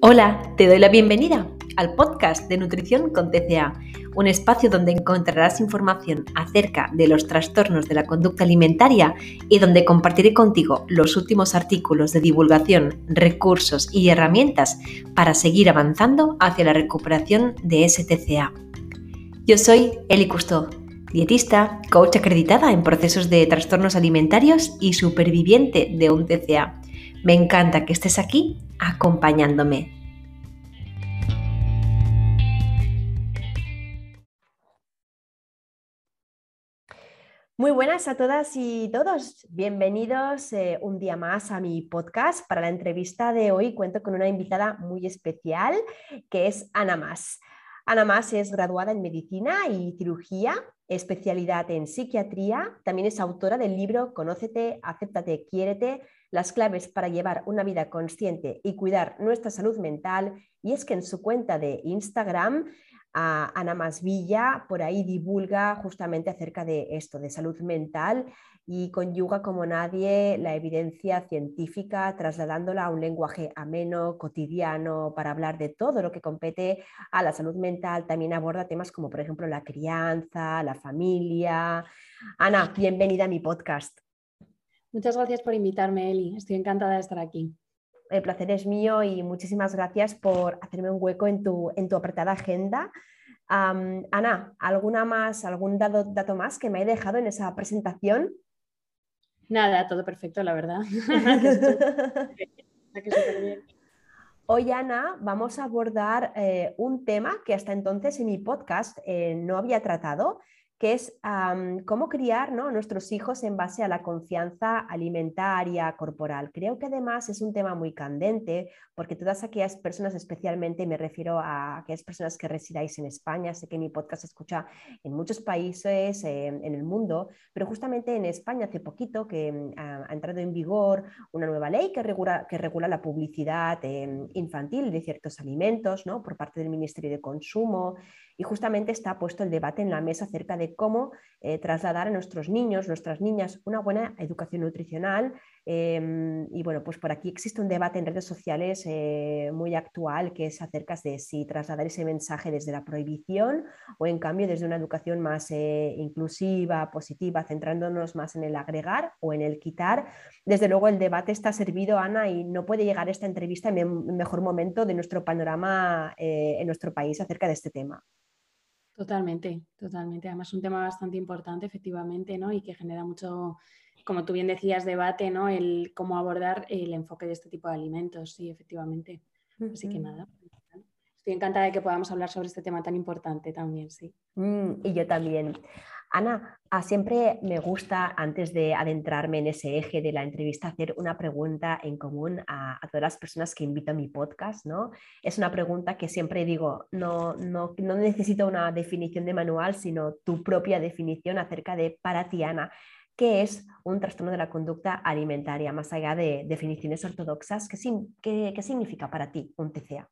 Hola, te doy la bienvenida al podcast de Nutrición con TCA, un espacio donde encontrarás información acerca de los trastornos de la conducta alimentaria y donde compartiré contigo los últimos artículos de divulgación, recursos y herramientas para seguir avanzando hacia la recuperación de STCA. Yo soy Eli Cousteau, dietista, coach acreditada en procesos de trastornos alimentarios y superviviente de un TCA. Me encanta que estés aquí acompañándome. Muy buenas a todas y todos. Bienvenidos eh, un día más a mi podcast. Para la entrevista de hoy cuento con una invitada muy especial que es Ana Mas. Ana Mas es graduada en medicina y cirugía, especialidad en psiquiatría. También es autora del libro Conócete, acéptate, quiérete, las claves para llevar una vida consciente y cuidar nuestra salud mental. Y es que en su cuenta de Instagram Ana Masvilla, por ahí divulga justamente acerca de esto, de salud mental y conyuga como nadie la evidencia científica, trasladándola a un lenguaje ameno, cotidiano, para hablar de todo lo que compete a la salud mental. También aborda temas como, por ejemplo, la crianza, la familia. Ana, bienvenida a mi podcast. Muchas gracias por invitarme, Eli. Estoy encantada de estar aquí. El placer es mío y muchísimas gracias por hacerme un hueco en tu, en tu apretada agenda. Ana, ¿alguna más, algún dato, dato más que me he dejado en esa presentación? Nada, todo perfecto, la verdad. Hoy, Ana, vamos a abordar eh, un tema que hasta entonces en mi podcast eh, no había tratado, que es cómo criar ¿no? nuestros hijos en base a la confianza alimentaria, corporal. Creo que además es un tema muy candente porque todas aquellas personas, especialmente me refiero a aquellas personas que residáis en España, sé que mi podcast se escucha en muchos países en el mundo, pero justamente en España hace poquito que mm, ha, entrado en vigor una nueva ley que regula, que regula la publicidad em, infantil de ciertos alimentos ¿no? por parte del Ministerio de Consumo y justamente está puesto el debate en la mesa acerca de cómo eh, trasladar a nuestros niños, nuestras niñas, una buena educación nutricional. Em, y bueno, pues por aquí existe un debate en redes sociales eh, muy actual que es acerca de si trasladar ese mensaje desde la prohibición o en cambio desde una educación más eh, inclusiva, positiva, centrándonos más en el agregar o en el quitar. Desde luego el debate está servido, Ana, y no puede llegar esta entrevista en el mejor momento de nuestro panorama en nuestro país acerca de este tema. Totalmente, totalmente. Además, un tema bastante importante, efectivamente, ¿no? Y que genera mucho, como tú bien decías, debate, ¿no? El cómo abordar el enfoque de este tipo de alimentos, sí, efectivamente. Así que nada, estoy encantada de que podamos hablar sobre este tema tan importante también, sí. Mm, y yo también. Ana, ah, siempre me gusta, antes de adentrarme en ese eje de la entrevista, hacer una pregunta en común a, todas las personas que invito a mi podcast, ¿no? Es una pregunta que siempre digo, no, no, no necesito una definición de manual, sino tu propia definición acerca de para ti, Ana, ¿qué es un trastorno de la conducta alimentaria? Más allá de definiciones ortodoxas, ¿qué, qué significa para ti un TCA?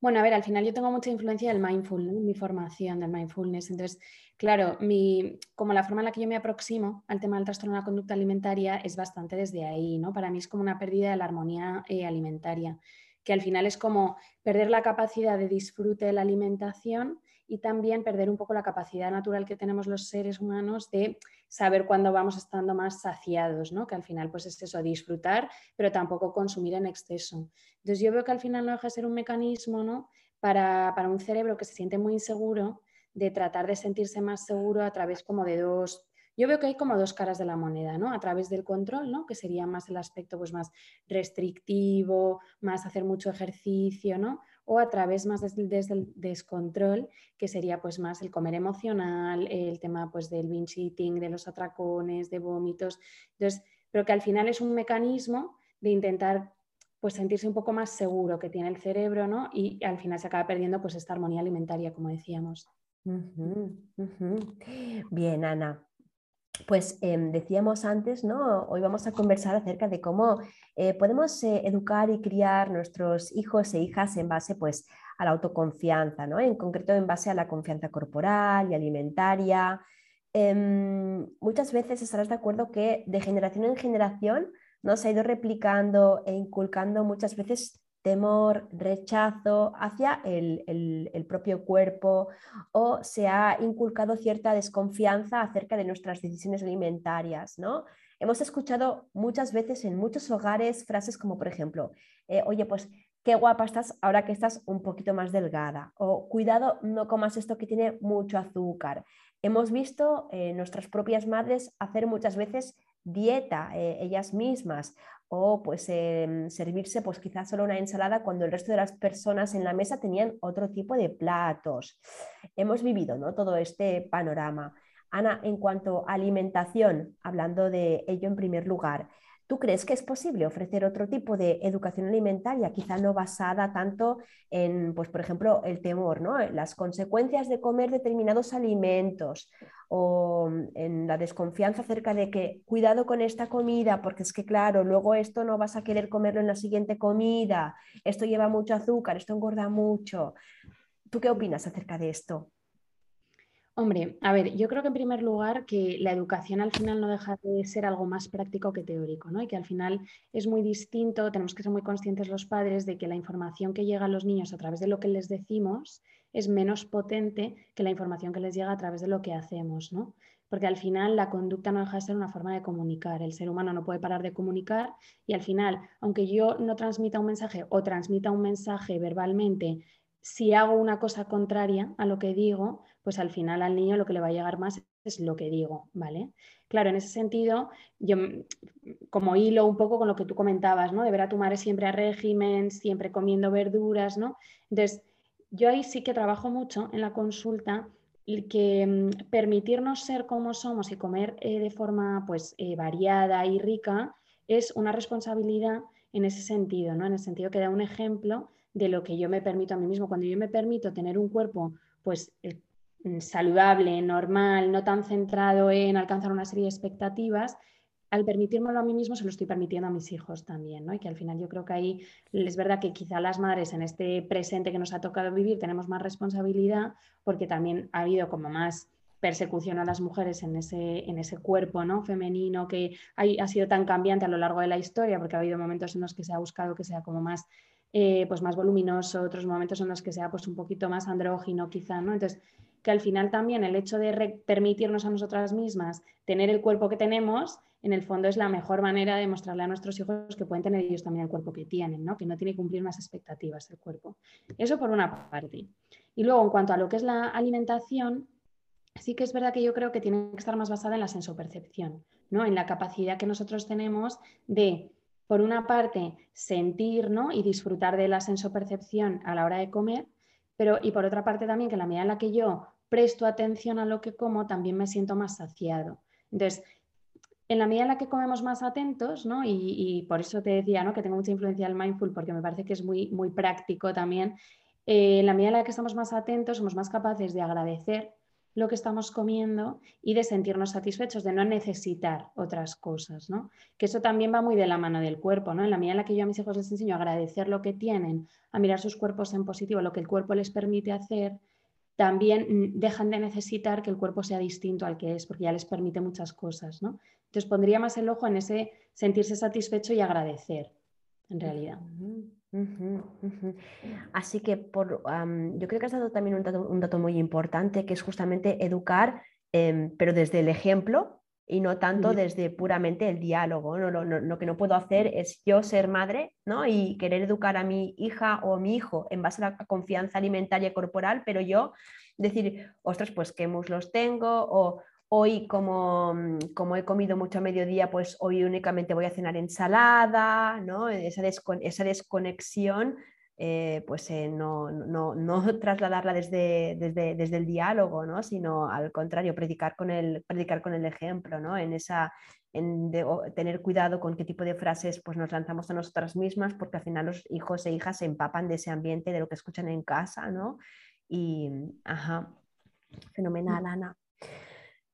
Bueno, a ver, al final yo tengo mucha influencia del mindfulness, mi formación del mindfulness. Entonces, claro, mi, como la forma en la que yo me aproximo al tema del trastorno de la conducta alimentaria es bastante desde ahí, ¿no? Para mí es como una pérdida de la armonía eh, alimentaria, que al final es como perder la capacidad de disfrute de la alimentación y también perder un poco la capacidad natural que tenemos los seres humanos de saber cuándo vamos estando más saciados, ¿no? que al final pues es eso, disfrutar, pero tampoco consumir en exceso. Entonces yo veo que al final no deja de ser un mecanismo ¿no? para, para un cerebro que se siente muy inseguro de tratar de sentirse más seguro a través como de dos yo veo que hay como dos caras de la moneda, ¿no? A través del control, ¿no? Que sería más el aspecto pues, más restrictivo, más hacer mucho ejercicio, ¿no? O a través más desde, el descontrol, que sería pues más el comer emocional, el tema pues del binge eating, de los atracones, de vómitos. Entonces, pero que al final es un mecanismo de intentar pues sentirse un poco más seguro que tiene el cerebro, ¿no? Y al final se acaba perdiendo pues esta armonía alimentaria, como decíamos. Bien, Ana pues em, decíamos antes, ¿no? Hoy vamos a conversar acerca de cómo eh, podemos eh, educar y criar nuestros hijos e hijas en base pues, a la autoconfianza, ¿no? En concreto en base a la confianza corporal y alimentaria. Em, muchas veces estarás de acuerdo que de generación en generación ¿no? se ha ido replicando e inculcando muchas veces temor, rechazo hacia el, propio cuerpo o se ha inculcado cierta desconfianza acerca de nuestras decisiones alimentarias, ¿no? Hemos escuchado muchas veces en muchos hogares frases como, por ejemplo, eh, oye, pues qué guapa estás ahora que estás un poquito más delgada o cuidado, no comas esto que tiene mucho azúcar. Hemos visto eh, nuestras propias madres hacer muchas veces dieta eh, ellas mismas o pues em, servirse pues quizás solo una ensalada cuando el resto de las personas en la mesa tenían otro tipo de platos. Hemos vivido ¿no? todo este panorama. Ana, en cuanto a alimentación, hablando de ello en primer lugar, ¿Tú crees que es posible ofrecer otro tipo de educación alimentaria, quizá no basada tanto en, pues, por ejemplo, el temor, ¿no? las consecuencias de comer determinados alimentos o en la desconfianza acerca de que cuidado con esta comida, porque es que, claro, luego esto no vas a querer comerlo en la siguiente comida, esto lleva mucho azúcar, esto engorda mucho. ¿Tú qué opinas acerca de esto? Hombre, a ver, yo creo que en primer lugar que la educación al final no deja de ser algo más práctico que teórico, ¿no? Y que al final es muy distinto, tenemos que ser muy conscientes los padres de que la información que llega a los niños a través de lo que les decimos es menos potente que la información que les llega a través de lo que hacemos, ¿no? Porque al final la conducta no deja de ser una forma de comunicar. El ser humano no puede parar de comunicar y al final, aunque yo no transmita un mensaje o transmita un mensaje verbalmente, si hago una cosa contraria a lo que digo, pues al final al niño lo que le va a llegar más es lo que digo, ¿vale? Claro, en ese sentido, yo mm, como hilo un poco con lo que tú comentabas, ¿no? De ver a tu madre siempre a régimen, siempre comiendo verduras, ¿no? Entonces, yo ahí sí que trabajo mucho en la consulta que mm, permitirnos ser como somos y comer eh, de forma pues eh, variada y rica es una responsabilidad en ese sentido, ¿no? En el sentido que da un ejemplo de lo que yo me permito a mí mismo. Cuando yo me permito tener un cuerpo pues Mm, saludable, normal, no tan centrado en alcanzar una serie de expectativas, al permitírmelo a mí mismo se lo estoy permitiendo a mis hijos también, ¿no? Y que al final yo creo que ahí es verdad que quizá las madres en este presente que nos ha tocado vivir tenemos más responsabilidad porque también ha habido como más persecución a las mujeres en ese, en ese cuerpo ¿no? femenino que ha sido tan cambiante a lo largo de la historia, porque ha habido momentos en los que se ha buscado que sea como más, eh, pues más voluminoso, otros momentos en los que sea pues un poquito más andrógino quizá, ¿no? Entonces, que al final también el hecho de permitirnos a nosotras mismas tener el cuerpo que tenemos, en el fondo es la mejor manera de mostrarle a nuestros hijos que pueden tener ellos también el cuerpo que tienen, ¿no? que no tiene que cumplir unas expectativas el cuerpo. Eso por una parte. Y luego, en cuanto a lo que es la alimentación, sí que es verdad que yo creo que tiene que estar más basada en la sensopercepción, ¿no? en la capacidad que nosotros tenemos de, por una parte, sentir ¿no? y disfrutar de la sensopercepción a la hora de comer, pero y por otra parte también que la medida en la que yo presto atención a lo que como, también me siento más saciado. Entonces, en la medida en la que comemos más atentos, ¿no? y, por eso te decía ¿no? que tengo mucha influencia del mindful, porque me parece que es muy, muy práctico también, eh, en la medida en la que estamos más atentos, somos más capaces de agradecer lo que estamos comiendo y de sentirnos satisfechos, de no necesitar otras cosas, ¿no? Que eso también va muy de la mano del cuerpo, ¿no? En la medida en la que yo a mis hijos les enseño a agradecer lo que tienen, a mirar sus cuerpos en positivo, lo que el cuerpo les permite hacer, también mm, dejan de necesitar que el cuerpo sea distinto al que es, porque ya les permite muchas cosas, ¿no? Entonces pondría más el ojo en ese sentirse satisfecho y agradecer, en realidad. Así que por, yo creo que has dado también un dato, muy importante, que es justamente educar, em, pero desde el ejemplo y no tanto desde puramente el diálogo. No, lo que no puedo hacer es yo ser madre ¿no? y querer educar a mi hija o a mi hijo en base a la confianza alimentaria corporal, pero yo decir, ostras, pues qué muslos tengo o Hoy, como, mm, como, he comido mucho a mediodía, pues hoy únicamente voy a cenar ensalada, ¿no? Esa, esa desconexión, eh, pues eh, no, no, no, trasladarla desde, desde, desde, el diálogo, ¿no? Sino al contrario, predicar con el, predicar con el ejemplo, ¿no? En esa, en tener cuidado con qué tipo de frases pues, nos lanzamos a nosotras mismas, porque al final los hijos e hijas se empapan de ese ambiente, de lo que escuchan en casa, ¿no? Y, ajá, fenomenal, Ana.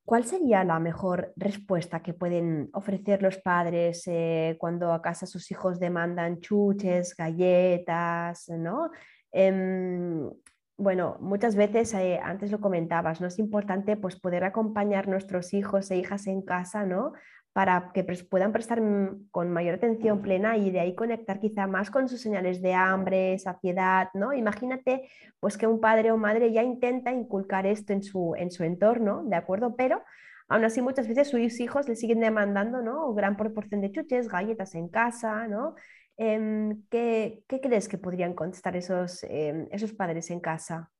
¿Cuál sería la mejor respuesta que pueden ofrecer los padres eh, cuando a casa sus hijos demandan chuches, galletas, ¿no? Em, bueno, muchas veces, eh, antes lo comentabas, ¿no? Es importante pues, poder acompañar a nuestros hijos e hijas en casa, ¿no? Para que puedan prestar con mayor atención plena y de ahí conectar quizá más con sus señales de hambre, saciedad, ¿no? Imagínate pues que un padre o madre ya intenta inculcar esto en su, en su entorno, ¿de acuerdo? Pero aún así muchas veces sus hijos le siguen demandando, ¿no? Gran proporción de chuches, galletas en casa, ¿no? Em, ¿qué, crees que podrían contestar esos, em, esos padres en casa?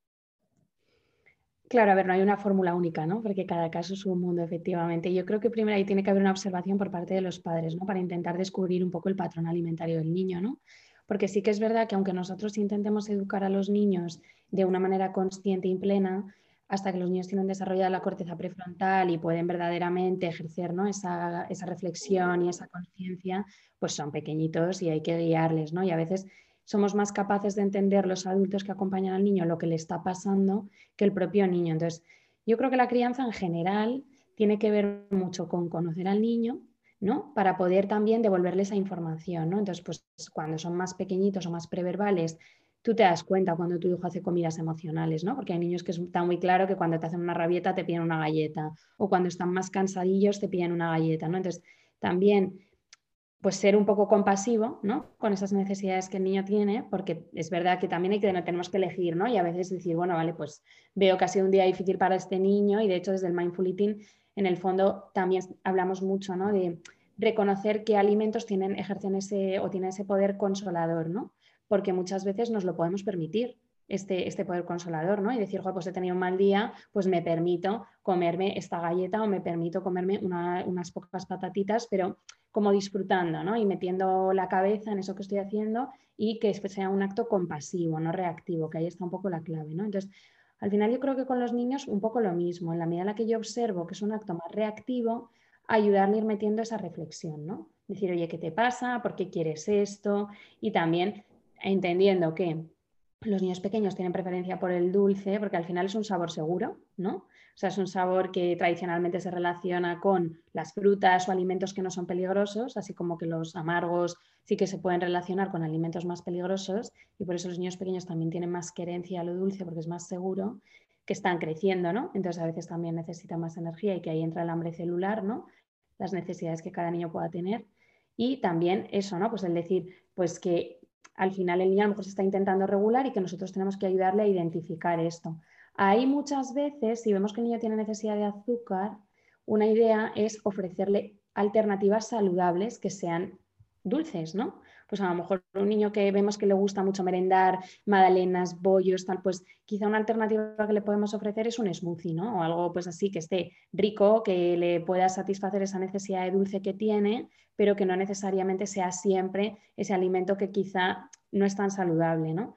Claro, a ver, no hay una fórmula única, ¿no? Porque cada caso es un mundo, efectivamente. Yo creo que primero ahí tiene que haber una observación por parte de los padres, ¿no? Para intentar descubrir un poco el patrón alimentario del niño, ¿no? Porque sí que es verdad que aunque nosotros intentemos educar a los niños de una manera consciente y plena, hasta que los niños tienen desarrollada la corteza prefrontal y pueden verdaderamente ejercer ¿no? esa, reflexión y esa conciencia, pues son pequeñitos y hay que guiarles, ¿no? Y a veces somos más capaces de entender los adultos que acompañan al niño lo que le está pasando que el propio niño. Entonces, yo creo que la crianza en general tiene que ver mucho con conocer al niño, ¿no? Para poder también devolverle esa información, ¿no? Entonces, pues cuando son más pequeñitos o más preverbales, tú te das cuenta cuando tu hijo hace comidas emocionales, ¿no? Porque hay niños que está muy claro que cuando te hacen una rabieta te piden una galleta o cuando están más cansadillos te piden una galleta, ¿no? Entonces, también pues ser un poco compasivo, ¿no? Con esas necesidades que el niño tiene, porque es verdad que también hay que, tenemos que elegir, ¿no? Y a veces decir, bueno, vale, pues veo que ha sido un día difícil para este niño y de hecho desde el Mindful Eating, en el fondo también hablamos mucho, ¿no? De reconocer qué alimentos tienen, ejercen ese o tienen ese poder consolador, ¿no? porque muchas veces nos lo podemos permitir. Este, este poder consolador, ¿no? Y decir, pues he tenido un mal día, pues me permito comerme esta galleta o me permito comerme unas pocas patatitas, pero como disfrutando, ¿no? Y metiendo la cabeza en eso que estoy haciendo y que sea un acto compasivo, no reactivo, que ahí está un poco la clave, ¿no? Entonces, al final yo creo que con los niños un poco lo mismo, en la medida en la que yo observo que es un acto más reactivo, ayudarle a ir metiendo esa reflexión, ¿no? Decir, oye, ¿qué te pasa? ¿Por qué quieres esto? Y también entendiendo que los niños pequeños tienen preferencia por el dulce porque al final es un sabor seguro, ¿no? O sea, es un sabor que tradicionalmente se relaciona con las frutas o alimentos que no son peligrosos, así como que los amargos sí que se pueden relacionar con alimentos más peligrosos y por eso los niños pequeños también tienen más querencia a lo dulce porque es más seguro, que están creciendo, ¿no? Entonces a veces también necesitan más energía y que ahí entra el hambre celular, ¿no? Las necesidades que cada niño pueda tener. Y también eso, ¿no? Pues el decir, pues que al final el niño a lo mejor se está intentando regular y que nosotros tenemos que ayudarle a identificar esto. Ahí muchas veces, si vemos que el niño tiene necesidad de azúcar, una idea es ofrecerle alternativas saludables que sean dulces, ¿no? Pues a lo mejor un niño que vemos que le gusta mucho merendar, magdalenas, bollos, tal, pues quizá una alternativa que le podemos ofrecer es un smoothie, ¿no? O algo pues así que esté rico, que le pueda satisfacer esa necesidad de dulce que tiene, pero que no necesariamente sea siempre ese alimento que quizá no es tan saludable, ¿no?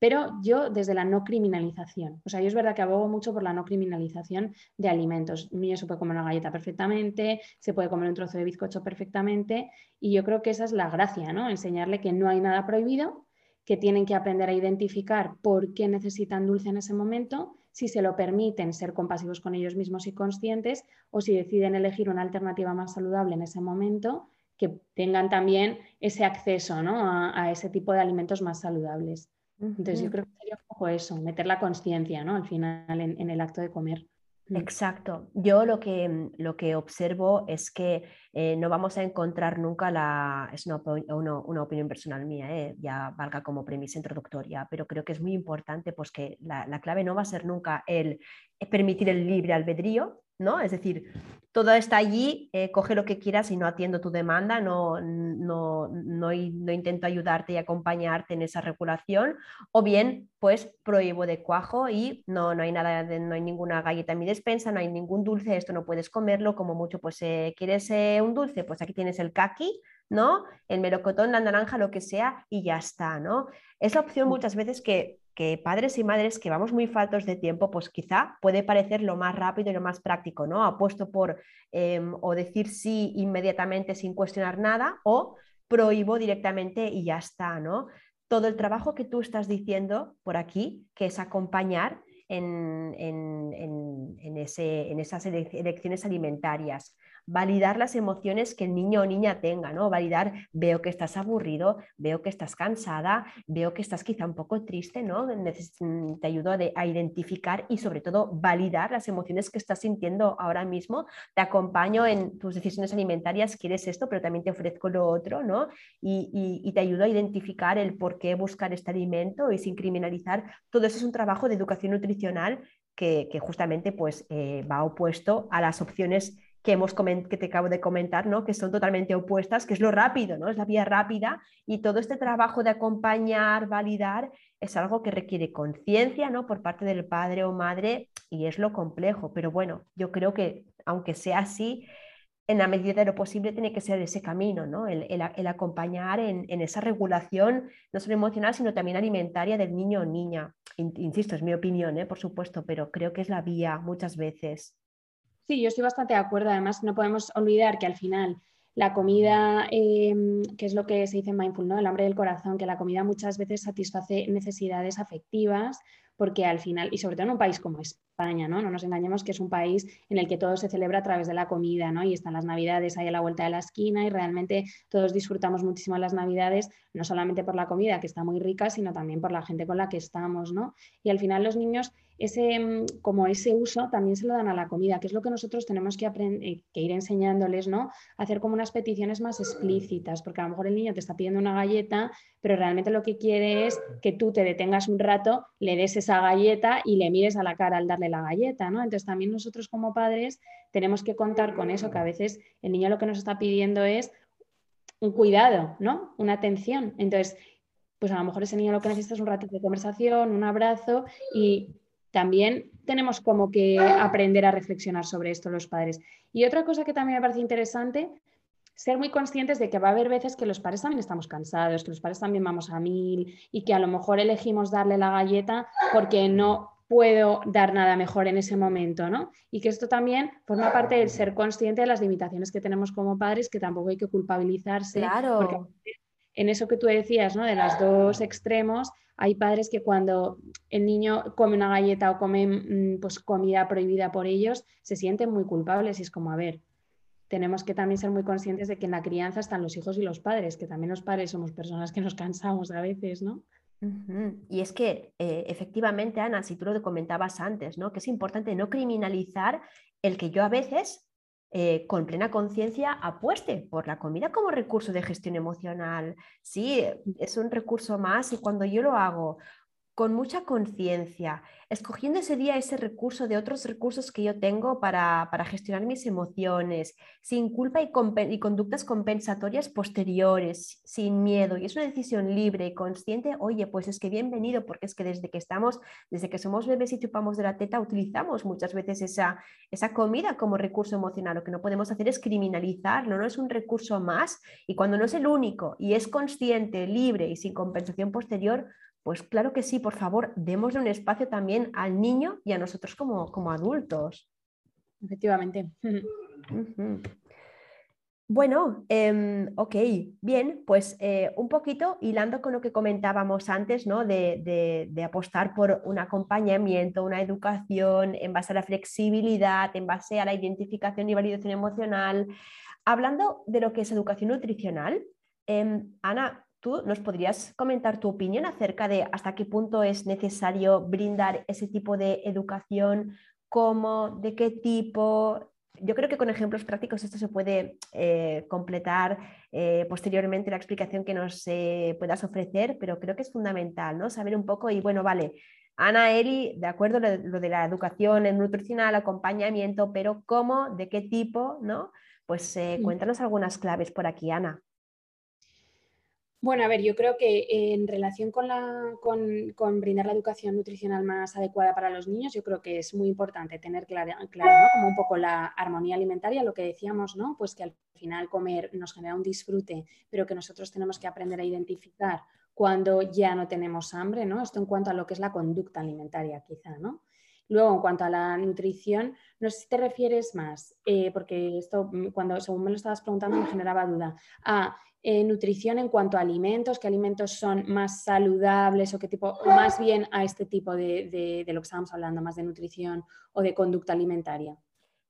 Pero yo desde la no criminalización, o sea, yo es verdad que abogo mucho por la no criminalización de alimentos. Un niño se puede comer una galleta perfectamente, se puede comer un trozo de bizcocho perfectamente y yo creo que esa es la gracia, ¿no? Enseñarle que no hay nada prohibido, que tienen que aprender a identificar por qué necesitan dulce en ese momento si se lo permiten, ser compasivos con ellos mismos y conscientes, o si deciden elegir una alternativa más saludable en ese momento, que tengan también ese acceso a, ese tipo de alimentos más saludables. Entonces yo creo que sería un poco eso, meter la conciencia ¿no? al final en el acto de comer. Mm. Exacto. Yo lo que, mm, lo que observo es que eh, no vamos a encontrar nunca la, es una, opinión personal mía, eh, ya valga como premisa introductoria, pero creo que es muy importante pues que la, la clave no va a ser nunca el permitir el libre albedrío, ¿no? Es decir, todo está allí, eh, coge lo que quieras y no atiendo tu demanda, no, no, no, intento ayudarte y acompañarte en esa regulación, o bien, pues prohíbo de cuajo y no, no hay nada, no hay ninguna galleta en mi despensa, no hay ningún dulce, esto no puedes comerlo, como mucho, pues eh, quieres eh, un dulce, pues aquí tienes el kaki, ¿no? El melocotón, la naranja, lo que sea, y ya está, ¿no? Es la opción muchas veces que que padres y madres que vamos muy faltos de tiempo, pues quizá puede parecer lo más rápido y lo más práctico, ¿no? Apuesto por em, o decir sí inmediatamente sin cuestionar nada o prohíbo directamente y ya está, ¿no? Todo el trabajo que tú estás diciendo por aquí, que es acompañar en, en, en, ese, en esas elecciones alimentarias, validar las emociones que el niño o niña tenga, ¿no? Validar, veo que estás aburrido, veo que estás cansada, veo que estás quizá un poco triste, ¿no? te ayudo a, identificar y sobre todo validar las emociones que estás sintiendo ahora mismo. Te acompaño en tus decisiones alimentarias, quieres esto, pero también te ofrezco lo otro, ¿no? Y, y te ayudo a identificar el por qué buscar este alimento y sin criminalizar. Todo eso es un trabajo de educación nutricional que, justamente pues, eh, va opuesto a las opciones que, hemos que te acabo de comentar, ¿no? que son totalmente opuestas, que es lo rápido, ¿no? es la vía rápida y todo este trabajo de acompañar, validar, es algo que requiere conciencia ¿no? por parte del padre o madre y es lo complejo, pero bueno, yo creo que aunque sea así, en la medida de lo posible tiene que ser ese camino, ¿no? el, acompañar en, esa regulación, no solo emocional, sino también alimentaria del niño o niña. Insisto, es mi opinión, ¿eh? por supuesto, pero creo que es la vía muchas veces. Sí, yo estoy bastante de acuerdo. Además, no podemos olvidar que al final la comida, em, que es lo que se dice en Mindful, ¿no? el hambre del corazón, que la comida muchas veces satisface necesidades afectivas, porque al final, y sobre todo en un país como España, ¿no? No nos engañemos que es un país en el que todo se celebra a través de la comida, ¿no? Y están las navidades ahí a la vuelta de la esquina y realmente todos disfrutamos muchísimo las navidades, no solamente por la comida, que está muy rica, sino también por la gente con la que estamos, ¿no? Y al final los niños ese, mm, como ese uso también se lo dan a la comida, que es lo que nosotros tenemos que, eh, que ir enseñándoles, ¿no? Hacer como unas peticiones más explícitas, porque a lo mejor el niño te está pidiendo una galleta, pero realmente lo que quiere es que tú te detengas un rato, le des esa galleta y le mires a la cara al darle la galleta, ¿no? Entonces también nosotros como padres tenemos que contar con eso, que a veces el niño lo que nos está pidiendo es un cuidado, ¿no? Una atención. Entonces, pues a lo mejor ese niño lo que necesita es un ratito de conversación, un abrazo y también tenemos como que aprender a reflexionar sobre esto los padres. Y otra cosa que también me parece interesante, ser muy conscientes de que va a haber veces que los padres también estamos cansados, que los padres también vamos a mil y que a lo mejor elegimos darle la galleta porque no puedo dar nada mejor en ese momento, ¿no? Y que esto también forma parte del ser consciente de las limitaciones que tenemos como padres, que tampoco hay que culpabilizarse. Claro. Porque en eso que tú decías, ¿no? De los dos extremos, hay padres que cuando el niño come una galleta o come mm, pues, comida prohibida por ellos, se sienten muy culpables y es como, a ver, tenemos que también ser muy conscientes de que en la crianza están los hijos y los padres, que también los padres somos personas que nos cansamos a veces, ¿no? Y es que eh, efectivamente, Ana, si tú lo comentabas antes, ¿no? que es importante no criminalizar el que yo a veces eh, con plena conciencia apueste por la comida como recurso de gestión emocional. Sí, es un recurso más y cuando yo lo hago con mucha conciencia, escogiendo ese día ese recurso de otros recursos que yo tengo para, gestionar mis emociones, sin culpa y, y, conductas compensatorias posteriores, sin miedo. Y es una decisión libre y consciente, oye, pues es que bienvenido, porque es que desde que estamos, desde que somos bebés y chupamos de la teta, utilizamos muchas veces esa, esa comida como recurso emocional. Lo que no podemos hacer es criminalizarlo, no es un recurso más. Y cuando no es el único y es consciente, libre y sin compensación posterior, pues claro que sí, por favor, démosle un espacio también al niño y a nosotros como, como adultos. Efectivamente. Bueno, em, ok, bien, pues eh, un poquito hilando con lo que comentábamos antes, ¿no? De, de, apostar por un acompañamiento, una educación en base a la flexibilidad, en base a la identificación y validación emocional. Hablando de lo que es educación nutricional, em, Ana, ¿Tú nos podrías comentar tu opinión acerca de hasta qué punto es necesario brindar ese tipo de educación? ¿Cómo? ¿De qué tipo? Yo creo que con ejemplos prácticos esto se puede eh, completar eh, posteriormente la explicación que nos eh, puedas ofrecer, pero creo que es fundamental, ¿no? Saber un poco y bueno, vale, Ana, Eli, de acuerdo, lo, de la educación el nutricional, acompañamiento, pero ¿cómo? ¿De qué tipo? ¿no? Pues cuéntanos algunas claves por aquí, Ana. Bueno, a ver, yo creo que en relación con, con, brindar la educación nutricional más adecuada para los niños, yo creo que es muy importante tener claro, como un poco la armonía alimentaria, lo que decíamos, ¿no? Pues que al final comer nos genera un disfrute, pero que nosotros tenemos que aprender a identificar cuando ya no tenemos hambre, ¿no? Esto en cuanto a lo que es la conducta alimentaria, quizá, ¿no? Luego, en cuanto a la nutrición, no sé si te refieres más, eh, porque esto, cuando según me lo estabas preguntando, me generaba duda, a eh, nutrición en cuanto a alimentos, qué alimentos son más saludables o qué tipo, o más bien a este tipo de, lo que estábamos hablando, más de nutrición o de conducta alimentaria.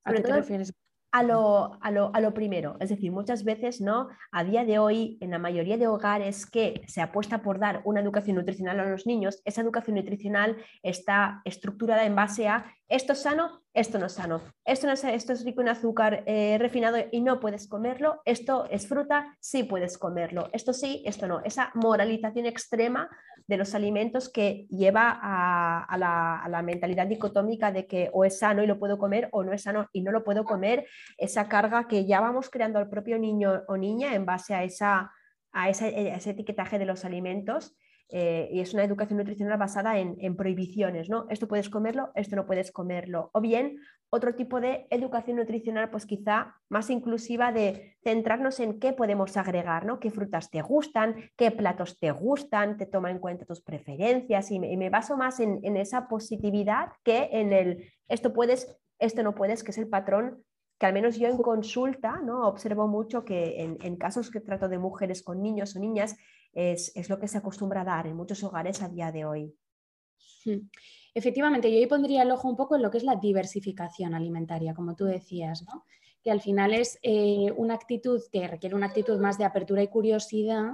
¿A qué te refieres? a lo, a, lo, a lo, primero. Es decir, muchas veces, ¿no? A día de hoy, en la mayoría de hogares que se apuesta por dar una educación nutricional a los niños, esa educación nutricional está estructurada en base a esto es sano, esto no es sano, esto, no es, esto es rico en azúcar eh, refinado y no puedes comerlo, esto es fruta, sí puedes comerlo, esto sí, esto no. Esa moralización extrema de los alimentos que lleva a, la, mentalidad dicotómica de que o es sano y lo puedo comer o no es sano y no lo puedo comer, esa carga que ya vamos creando al propio niño o niña en base a, esa, a, ese etiquetaje de los alimentos. Eh, y es una educación nutricional basada en, en, prohibiciones, ¿no? Esto puedes comerlo, esto no puedes comerlo. O bien otro tipo de educación nutricional, pues quizá más inclusiva de centrarnos en qué podemos agregar, ¿no? qué frutas te gustan, qué platos te gustan, te toma en cuenta tus preferencias y me, baso más en, esa positividad que en el esto puedes, esto no puedes, que es el patrón que al menos yo en consulta ¿no? observo mucho que en, casos que trato de mujeres con niños o niñas es, es, lo que se acostumbra a dar en muchos hogares a día de hoy. Hmm. Efectivamente, yo ahí pondría el ojo un poco en lo que es la diversificación alimentaria, como tú decías, ¿no? que al final es eh, una actitud que requiere una actitud más de apertura y curiosidad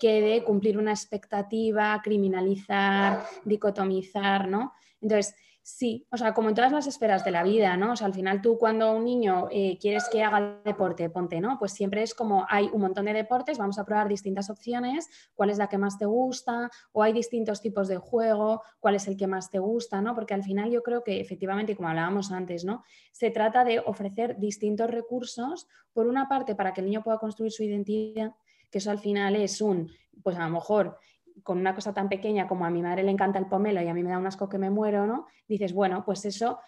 que de cumplir una expectativa, criminalizar, dicotomizar, ¿no? Entonces, Sí, o sea, como en todas las esferas de la vida, ¿no? O sea, al final tú cuando un niño eh, quieres que haga deporte, ponte, ¿no? Pues siempre es como hay un montón de deportes, vamos a probar distintas opciones, cuál es la que más te gusta, o hay distintos tipos de juego, cuál es el que más te gusta, ¿no? Porque al final yo creo que efectivamente, como hablábamos antes, ¿no? Se trata de ofrecer distintos recursos, por una parte, para que el niño pueda construir su identidad, que eso al final es un, pues a lo mejor con una cosa tan pequeña como a mi madre le encanta el pomelo y a mí me da un asco que me muero, ¿no? Dices, bueno, pues eso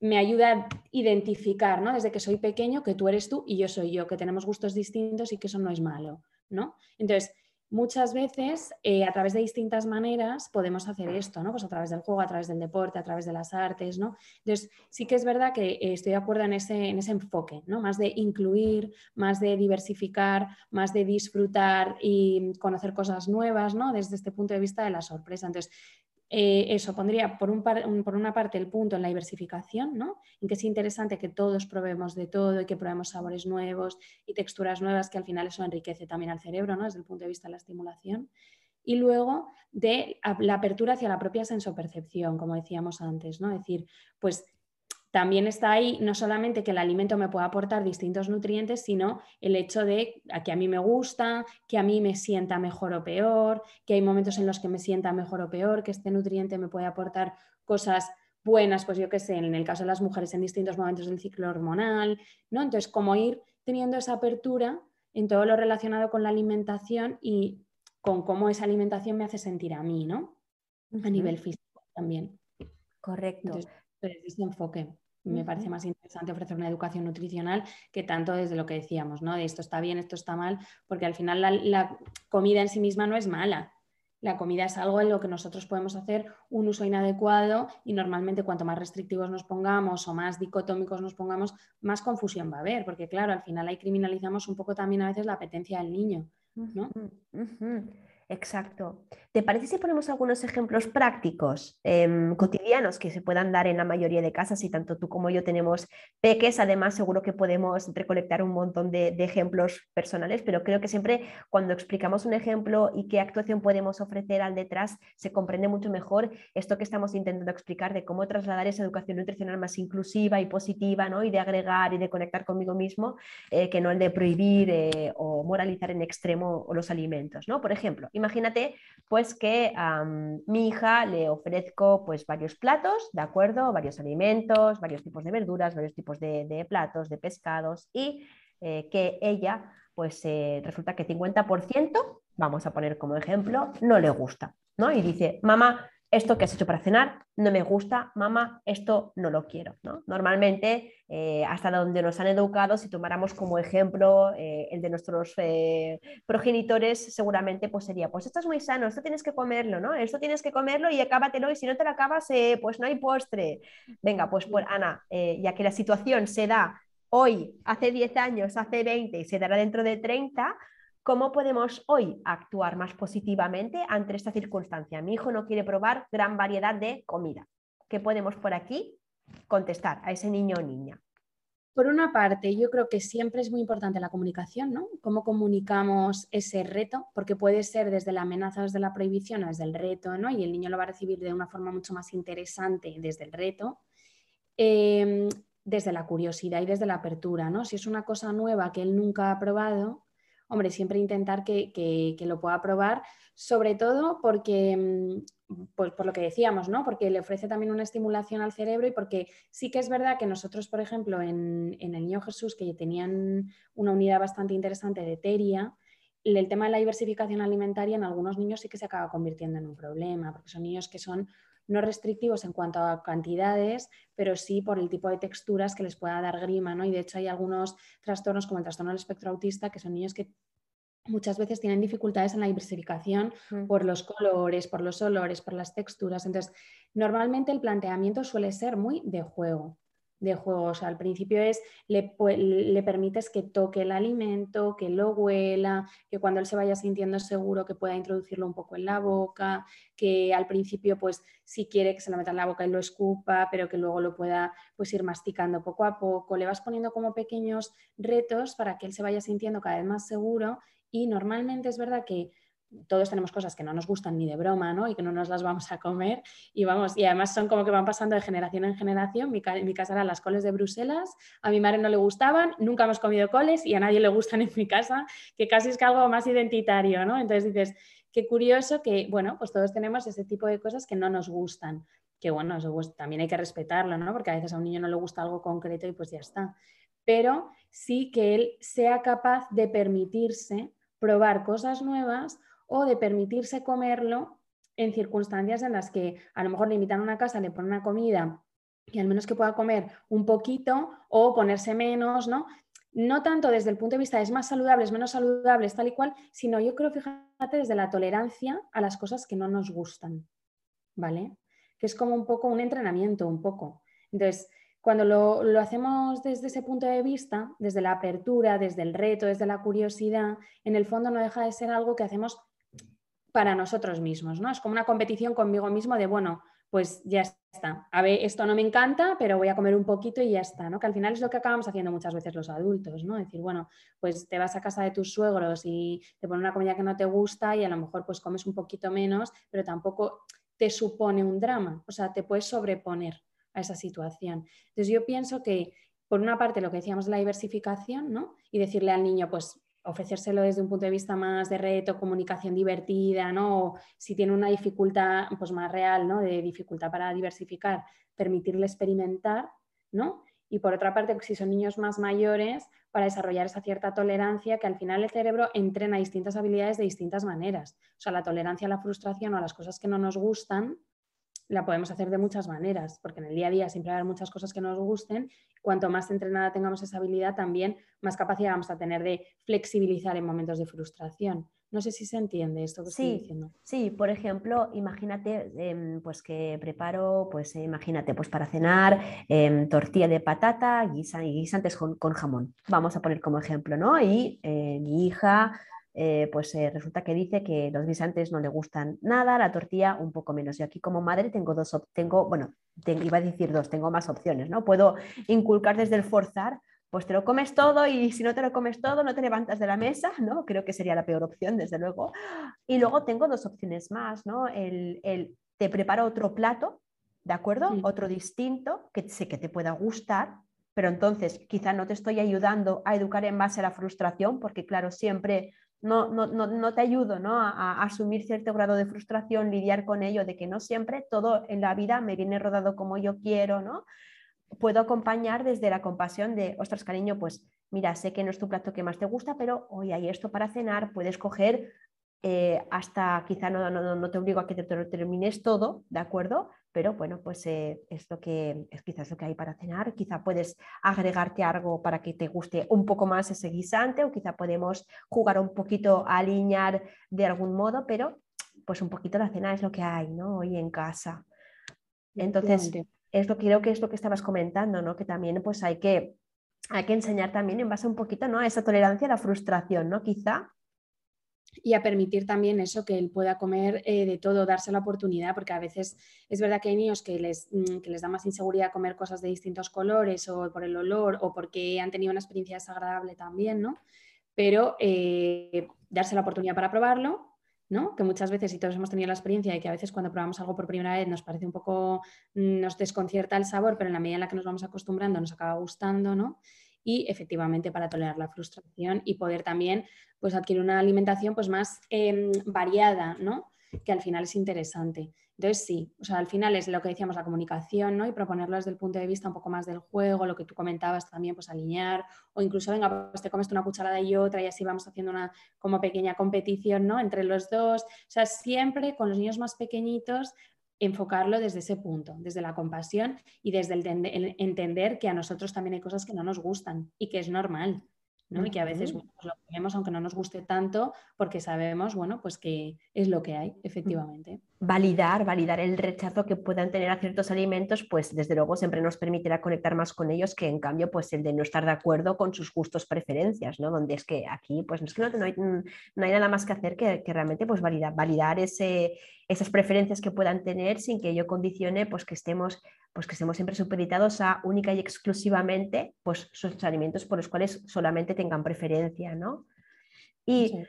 me ayuda a identificar, ¿no? Desde que soy pequeño que tú eres tú y yo soy yo, que tenemos gustos distintos y que eso no es malo, ¿no? Entonces, muchas veces eh, a través de distintas maneras podemos hacer esto, ¿no? Pues a través del juego, a través del deporte, a través de las artes, ¿no? Entonces, sí que es verdad que eh, estoy de acuerdo en ese, en ese enfoque, ¿no? Más de incluir, más de diversificar, más de disfrutar y conocer cosas nuevas, ¿no? Desde este punto de vista de la sorpresa. Entonces, eh, eso pondría por, una parte el punto en la diversificación, ¿no? en que es interesante que todos probemos de todo y que probemos sabores nuevos y texturas nuevas, que al final eso enriquece también al cerebro ¿no? desde el punto de vista de la estimulación. Y luego de la apertura hacia la propia sensopercepción, como decíamos antes, ¿no? es decir, pues también está ahí no solamente que el alimento me pueda aportar distintos nutrientes, sino el hecho de que a mí me gusta, que a mí me sienta mejor o peor, que hay momentos en los que me sienta mejor o peor, que este nutriente me puede aportar cosas buenas, pues yo qué sé, en el caso de las mujeres en distintos momentos del ciclo hormonal, ¿no? Entonces, como ir teniendo esa apertura en todo lo relacionado con la alimentación y con cómo esa alimentación me hace sentir a mí, ¿no? A nivel físico también. Correcto. Entonces, ese enfoque me parece más interesante ofrecer una educación nutricional que tanto desde lo que decíamos, ¿no? De esto está bien, esto está mal, porque al final la, comida en sí misma no es mala. La comida es algo en lo que nosotros podemos hacer un uso inadecuado y normalmente cuanto más restrictivos nos pongamos o más dicotómicos nos pongamos, más confusión va a haber, porque claro, al final ahí criminalizamos un poco también a veces la apetencia del niño, ¿no? Exacto. ¿Te parece si ponemos algunos ejemplos prácticos, em, cotidianos, que se puedan dar en la mayoría de casas? Y tanto tú como yo tenemos peques, además seguro que podemos recolectar un montón de, ejemplos personales, pero creo que siempre cuando explicamos un ejemplo y qué actuación podemos ofrecer al detrás, se comprende mucho mejor esto que estamos intentando explicar de cómo trasladar esa educación nutricional más inclusiva y positiva, ¿no? y de agregar y de conectar conmigo mismo, eh, que no el de prohibir eh, o moralizar en extremo los alimentos. ¿no? Por ejemplo, imagínate pues que a mi hija le ofrezco pues varios platos, ¿de acuerdo? Varios alimentos, varios tipos de verduras, varios tipos de, platos, de pescados y eh, que ella pues eh, resulta que 50%, vamos a poner como ejemplo, no le gusta, ¿no? Y dice, mamá, esto que has hecho para cenar no me gusta, mamá, esto no lo quiero. ¿no? Normalmente, eh, hasta donde nos han educado, si tomáramos como ejemplo eh, el de nuestros eh, progenitores, seguramente pues sería, pues esto es muy sano, esto tienes que comerlo, ¿no? Esto tienes que comerlo y acábatelo y si no te lo acabas, pues no hay postre. Venga, pues, pues Ana, ya que la situación se da hoy, hace 10 años, hace 20 y se dará dentro de 30, ¿Cómo podemos hoy actuar más positivamente ante esta circunstancia? Mi hijo no quiere probar gran variedad de comida. ¿Qué podemos por aquí contestar a ese niño o niña? por una parte, yo creo que siempre es muy importante la comunicación, ¿no? Cómo comunicamos ese reto, porque puede ser desde la amenaza, desde la prohibición o desde el reto, ¿no? Y el niño lo va a recibir de una forma mucho más interesante desde el reto. Em, desde la curiosidad y desde la apertura, ¿no? Si es una cosa nueva que él nunca ha probado, hombre, siempre intentar que, lo pueda probar, sobre todo porque, mm, pues por lo que decíamos, ¿no? Porque le ofrece también una estimulación al cerebro y porque sí que es verdad que nosotros, por ejemplo, en, el Niño Jesús, que tenían una unidad bastante interesante de teria, el tema de la diversificación alimentaria en algunos niños sí que se acaba convirtiendo en un problema, porque son niños que son no restrictivos en cuanto a cantidades, pero sí por el tipo de texturas que les pueda dar grima, ¿no? Y de hecho hay algunos trastornos como el trastorno del espectro autista que son niños que muchas veces tienen dificultades en la diversificación mm. por los colores, por los olores, por las texturas. Entonces, normalmente el planteamiento suele ser muy de juego de juegos. al principio es, le, le, permites que toque el alimento, que lo huela, que cuando él se vaya sintiendo seguro que pueda introducirlo un poco en la boca, que al principio pues si quiere que se lo meta en la boca y lo escupa, pero que luego lo pueda pues ir masticando poco a poco. Le vas poniendo como pequeños retos para que él se vaya sintiendo cada vez más seguro y normalmente es verdad que todos tenemos cosas que no nos gustan ni de broma, ¿no? Y que no nos las vamos a comer. Y vamos, y además son como que van pasando de generación en generación. Mi, mi casa eran las coles de Bruselas, a mi madre no le gustaban, nunca hemos comido coles y a nadie le gustan en mi casa, que casi es que algo más identitario, ¿no? Entonces dices, qué curioso que, bueno, pues todos tenemos ese tipo de cosas que no nos gustan. Que bueno, eso pues, también hay que respetarlo, ¿no? Porque a veces a un niño no le gusta algo concreto y pues ya está. Pero sí que él sea capaz de permitirse probar cosas nuevas o de permitirse comerlo en circunstancias en las que a lo mejor le invitan a una casa, le ponen una comida y al menos que pueda comer un poquito o ponerse menos, ¿no? No tanto desde el punto de vista es más saludable, es menos saludable, tal y cual, sino yo creo, fíjate, desde la tolerancia a las cosas que no nos gustan, ¿vale? Que es como un poco un entrenamiento, un poco. Entonces, cuando lo, hacemos desde ese punto de vista, desde la apertura, desde el reto, desde la curiosidad, en el fondo no deja de ser algo que hacemos para nosotros mismos, ¿no? Es como una competición conmigo mismo de, bueno, pues ya está. A ver, esto no me encanta, pero voy a comer un poquito y ya está, ¿no? Que al final es lo que acabamos haciendo muchas veces los adultos, ¿no? Decir, bueno, pues te vas a casa de tus suegros y te ponen una comida que no te gusta y a lo mejor pues comes un poquito menos, pero tampoco te supone un drama, o sea, te puedes sobreponer a esa situación. Entonces yo pienso que, por una parte, lo que decíamos de la diversificación, ¿no? Y decirle al niño, pues ofrecérselo desde un punto de vista más de reto, comunicación divertida, ¿no? si tiene una dificultad pues más real, ¿no? De dificultad para diversificar, permitirle experimentar, ¿no? Y por otra parte, si son niños más mayores, para desarrollar esa cierta tolerancia que al final el cerebro entrena distintas habilidades de distintas maneras. O sea, la tolerancia a la frustración o a las cosas que no nos gustan, la podemos hacer de muchas maneras, porque en el día a día siempre va a haber muchas cosas que nos gusten. Cuanto más entrenada tengamos esa habilidad, también más capacidad vamos a tener de flexibilizar en momentos de frustración. No sé si se entiende esto que estoy diciendo. Sí, por ejemplo, imagínate em, pues que preparo, pues eh, imagínate, pues para cenar em, tortilla de patata y guisantes con, con, jamón. Vamos a poner como ejemplo, ¿no? Y eh, mi hija eh, pues eh, resulta que dice que los guisantes no le gustan nada, la tortilla un poco menos. Y aquí como madre tengo dos, tengo, bueno, iba a decir dos, tengo más opciones, ¿no? Puedo inculcar desde el forzar, pues te lo comes todo y si no te lo comes todo no te levantas de la mesa, ¿no? Creo que sería la peor opción, desde luego. Y luego tengo dos opciones más, ¿no? El, te preparo otro plato, ¿de acuerdo? Otro distinto, que sé que te pueda gustar, pero entonces quizá no te estoy ayudando a educar en base a la frustración, porque claro, siempre no, no, no, te ayudo ¿no? A, asumir cierto grado de frustración, lidiar con ello, de que no siempre todo en la vida me viene rodado como yo quiero, ¿no? Puedo acompañar desde la compasión de, ostras, cariño, pues mira, sé que no es tu plato que más te gusta, pero hoy hay esto para cenar, puedes coger eh, hasta, quizá no, no, te obligo a que te termines todo, ¿de acuerdo? Pero bueno, pues eh, es lo que es quizás lo que hay para cenar. Quizá puedes agregarte algo para que te guste un poco más ese guisante o quizá podemos jugar un poquito a alinear de algún modo, pero pues un poquito la cena es lo que hay, ¿no? Hoy en casa. Entonces, es lo que creo que es lo que estabas comentando, ¿no? Que también pues hay que, hay que enseñar también en base un poquito, ¿no? A esa tolerancia a la frustración, ¿no? Quizá y a permitir también eso, que él pueda comer eh, de todo, darse la oportunidad, porque a veces es verdad que hay niños que les, mm, que les da más inseguridad comer cosas de distintos colores o por el olor o porque han tenido una experiencia desagradable también, ¿no? Pero eh, darse la oportunidad para probarlo, ¿no? Que muchas veces, y todos hemos tenido la experiencia de que a veces cuando probamos algo por primera vez nos parece un poco, mm, nos desconcierta el sabor, pero en la medida en la que nos vamos acostumbrando nos acaba gustando, ¿no? Y efectivamente para tolerar la frustración y poder también pues, adquirir una alimentación pues, más em, variada, ¿no? que al final es interesante. Entonces, sí, o sea, al final es lo que decíamos, la comunicación, ¿no? Y proponerlo desde el punto de vista un poco más del juego, lo que tú comentabas también, pues alinear, o incluso, venga, pues te comes una cucharada y otra y así vamos haciendo una como pequeña competición, ¿no? Entre los dos. O sea, siempre con los niños más pequeños enfocarlo desde ese punto, desde la compasión y desde el, entender que a nosotros también hay cosas que no nos gustan y que es normal. Y que a veces pues lo vemos aunque no nos guste tanto porque sabemos, bueno, pues que es lo que hay, efectivamente. Validar, validar el rechazo que puedan tener a ciertos alimentos, pues desde luego siempre nos permitirá conectar más con ellos que en cambio pues el de no estar de acuerdo con sus gustos, preferencias, ¿no? Donde es que aquí pues es que no, hay, no hay, nada más que hacer que, que realmente pues validar, validar ese, esas preferencias que puedan tener sin que ello condicione pues que estemos pues que estemos siempre supeditados a única y exclusivamente pues sus alimentos por los cuales solamente tengan preferencia, ¿no? Y,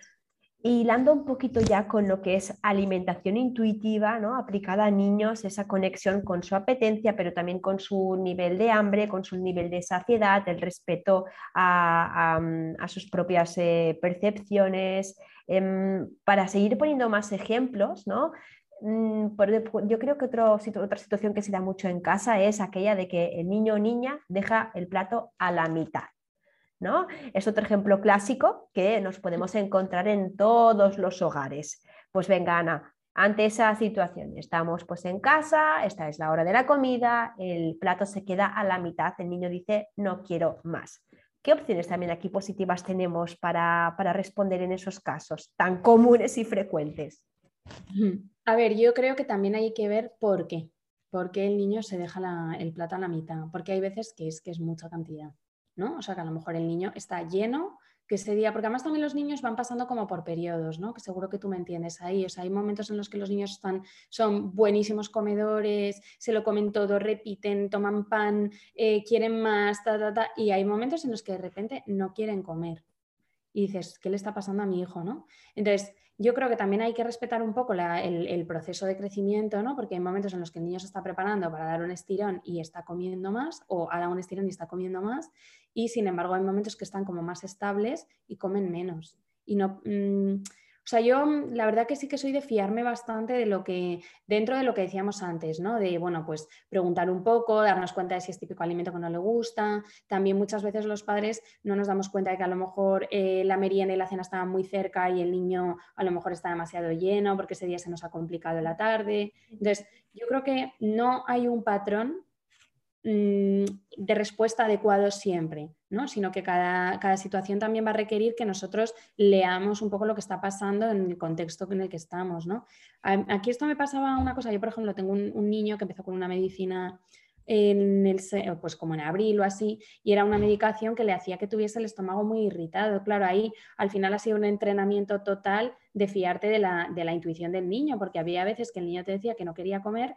hilando un poquito ya con lo que es alimentación intuitiva, ¿no? aplicada a niños, esa conexión con su apetencia, pero también con su nivel de hambre, con su nivel de saciedad, el respeto a, sus propias eh, percepciones. Em, para seguir poniendo más ejemplos, ¿no? Mm, yo creo que otra situación que se da mucho en casa es aquella de que el niño o niña deja el plato a la mitad. ¿no? Es otro ejemplo clásico que nos podemos encontrar en todos los hogares. Pues venga, Ana, ante esa situación, estamos pues en casa, esta es la hora de la comida, el plato se queda a la mitad, el niño dice no quiero más. ¿Qué opciones también aquí positivas tenemos para, para responder en esos casos tan comunes y frecuentes? A ver, yo creo que también hay que ver por qué. ¿Por qué el niño se deja el plato a la mitad? Porque hay veces que es que es mucha cantidad, ¿no? O sea, que a lo mejor el niño está lleno, que ese día, porque además también los niños van pasando como por periodos, ¿no? Que seguro que tú me entiendes ahí. O sea, hay momentos en los que los niños están, son buenísimos comedores, se lo comen todo, repiten, toman pan, eh, quieren más, ta, ta, ta, y hay momentos en los que de repente no quieren comer. Y dices, ¿qué le está pasando a mi hijo, no? Entonces, yo creo que también hay que respetar un poco el, proceso de crecimiento, ¿no? Porque hay momentos en los que el niño se está preparando para dar un estirón y está comiendo más, o ha dado un estirón y está comiendo más, y sin embargo hay momentos que están como más estables y comen menos. Y no, mm, o sea, yo mm, la verdad que sí que soy de fiarme bastante de lo que, dentro de lo que decíamos antes, ¿no? De, bueno, pues preguntar un poco, darnos cuenta de si es típico alimento que no le gusta. También muchas veces los padres no nos damos cuenta de que a lo mejor eh, la merienda y la cena estaban muy cerca y el niño a lo mejor está demasiado lleno porque ese día se nos ha complicado la tarde. Entonces, yo creo que no hay un patrón Mm, de respuesta adecuado siempre, ¿no? sino que cada, cada, situación también va a requerir que nosotros leamos un poco lo que está pasando en el contexto en el que estamos. ¿no? Aquí esto me pasaba una cosa, yo por ejemplo tengo un, niño que empezó con una medicina en el, pues como en abril o así, y era una medicación que le hacía que tuviese el estómago muy irritado. Claro, ahí al final ha sido un entrenamiento total de fiarte de la, de la intuición del niño, porque había veces que el niño te decía que no quería comer,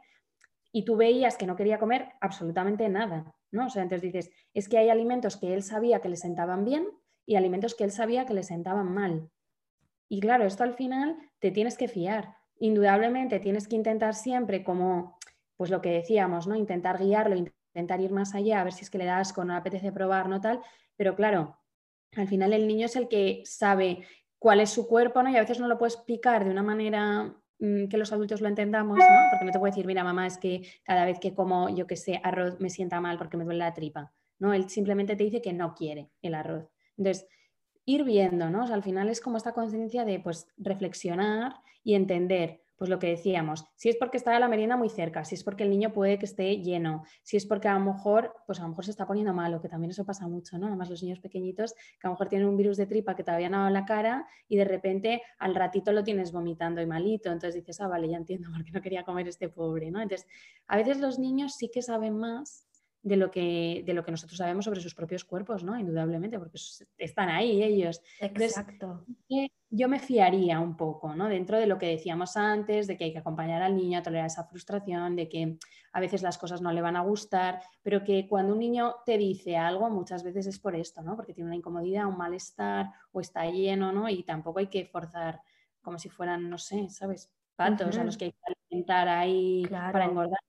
y tú veías que no quería comer absolutamente nada, ¿no? O sea, entonces dices, es que hay alimentos que él sabía que le sentaban bien y alimentos que él sabía que le sentaban mal. Y claro, esto al final te tienes que fiar. Indudablemente tienes que intentar siempre como, pues lo que decíamos, ¿no? Intentar guiarlo, intentar ir más allá, a ver si es que le das con no le apetece probar, no tal, pero claro, al final el niño es el que sabe cuál es su cuerpo, ¿no? Y a veces no lo puedes explicar de una manera que los adultos lo entendamos, ¿no? Porque no te puedo decir, mira, mamá, es que cada vez que como, yo que sé, arroz me sienta mal porque me duele la tripa. No, él simplemente te dice que no quiere el arroz. Entonces, ir viendo, ¿no? al final es como esta conciencia de, pues, reflexionar y entender pues lo que decíamos, si es porque está la merienda muy cerca, si es porque el niño puede que esté lleno, si es porque a lo mejor, pues a lo mejor se está poniendo malo, que también eso pasa mucho, ¿no? Además los niños pequeñitos que a lo mejor tienen un virus de tripa que todavía no ha dado la cara y de repente al ratito lo tienes vomitando y malito, entonces dices, ah, vale, ya entiendo por qué no quería comer este pobre, ¿no? Entonces, a veces los niños sí que saben más de lo que, de lo que nosotros sabemos sobre sus propios cuerpos, ¿no? Indudablemente, porque están ahí ellos. Exacto. yo me fiaría un poco, ¿no? Dentro de lo que decíamos antes, de que hay que acompañar al niño a tolerar esa frustración, de que a veces las cosas no le van a gustar, pero que cuando un niño te dice algo, muchas veces es por esto, ¿no? Porque tiene una incomodidad, un malestar, o está lleno, ¿no? Y tampoco hay que forzar como si fueran, no sé, ¿sabes? Patos a los que hay que alimentar ahí para engordar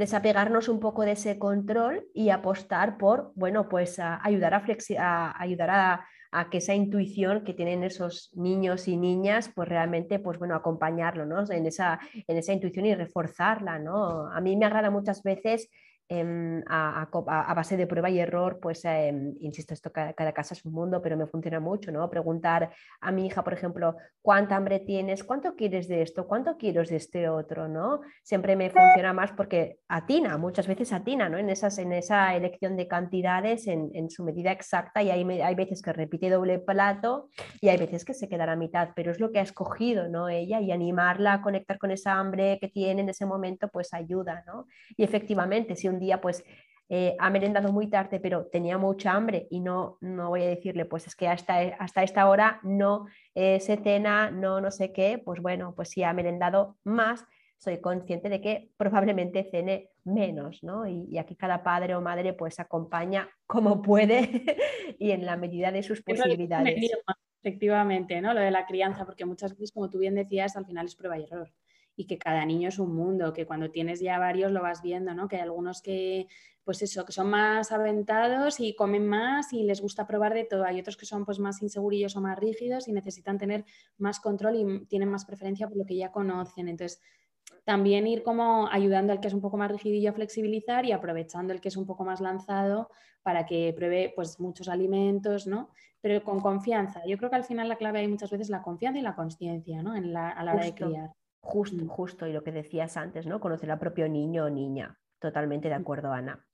desapegarnos un poco de ese control y apostar por, bueno, pues ayudar, a, ayudar a, que esa intuición que tienen esos niños y niñas, pues realmente, pues bueno, acompañarlo, ¿no? En esa, en esa intuición y reforzarla, ¿no? A mí me agrada muchas veces Em, a, base de prueba y error, pues em, insisto, esto cada, casa es un mundo, pero me funciona mucho, ¿no? Preguntar a mi hija, por ejemplo, ¿cuánta hambre tienes? ¿Cuánto quieres de esto? ¿Cuánto quieres de este otro? ¿no? Siempre me funciona más porque atina, muchas veces atina, ¿no? En, esas, en esa elección de cantidades en, su medida exacta y hay, hay veces que repite doble plato y hay veces que se queda a mitad, pero es lo que ha escogido, ¿no? Ella y animarla a conectar con esa hambre que tiene en ese momento, pues ayuda, ¿no? Y efectivamente, si un día pues eh, ha merendado muy tarde, pero tenía mucha hambre y no, no voy a decirle, pues es que hasta, hasta esta hora no eh, se cena, no no sé qué, pues bueno, pues si ha merendado más, soy consciente de que probablemente cene menos, ¿no? Y, aquí cada padre o madre pues acompaña como puede y en la medida de sus posibilidades. Efectivamente, ¿no? Lo de la crianza, porque muchas veces, como tú bien decías, al final es prueba y error y que cada niño es un mundo, que cuando tienes ya varios lo vas viendo, ¿no? Que hay algunos que, pues eso, que son más aventados y comen más y les gusta probar de todo. Hay otros que son pues más insegurillos o más rígidos y necesitan tener más control y tienen más preferencia por lo que ya conocen. Entonces, también ir como ayudando al que es un poco más rigidillo a flexibilizar y aprovechando el que es un poco más lanzado para que pruebe pues muchos alimentos, ¿no? Pero con confianza. Yo creo que al final la clave hay muchas veces la confianza y la conciencia, ¿no? En la, a la hora de criar. Justo, mm. justo, y lo que decías antes, ¿no? Conocer al propio niño o niña. Totalmente de mm. acuerdo, Ana.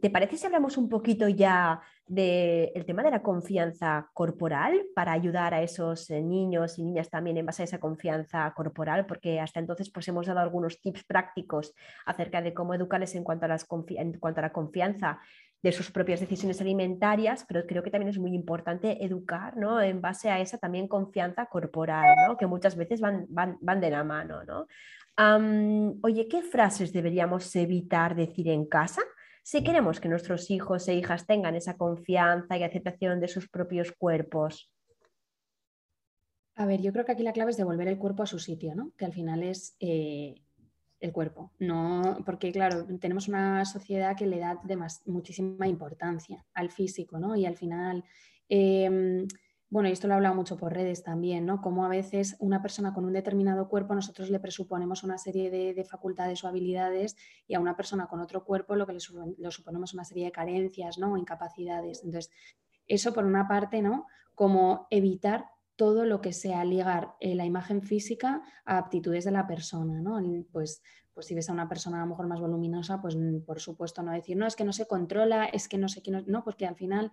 ¿Te parece si hablamos un poquito ya del tema de la confianza corporal para ayudar a esos eh, niños y niñas también en base a esa confianza corporal? Porque hasta entonces pues, hemos dado algunos tips prácticos acerca de cómo educarles en cuanto a, las en cuanto a la confianza de sus propias decisiones alimentarias, pero creo que también es muy importante educar ¿no? en base a esa también confianza corporal, ¿no? que muchas veces van, van, van de la mano. ¿no? oye, ¿qué frases deberíamos evitar decir en casa si queremos que nuestros hijos e hijas tengan esa confianza y aceptación de sus propios cuerpos? A ver, yo creo que aquí la clave es devolver el cuerpo a su sitio, ¿no? que al final es eh, el cuerpo. No, porque claro, tenemos una sociedad que le da muchísima importancia al físico, ¿no? Y al final, em, bueno, y esto lo he hablado mucho por redes también, ¿no? Como a veces una persona con un determinado cuerpo nosotros le presuponemos una serie de, facultades o habilidades y a una persona con otro cuerpo lo que le, suponemos una serie de carencias, ¿no? O incapacidades. Entonces, eso por una parte, ¿no? Como evitar todo lo que sea ligar eh, la imagen física a aptitudes de la persona, ¿no? Pues, pues si ves a una persona a lo mejor más voluminosa, pues mm, por supuesto no decir, no, es que no se controla, es que no sé quién, no, porque al final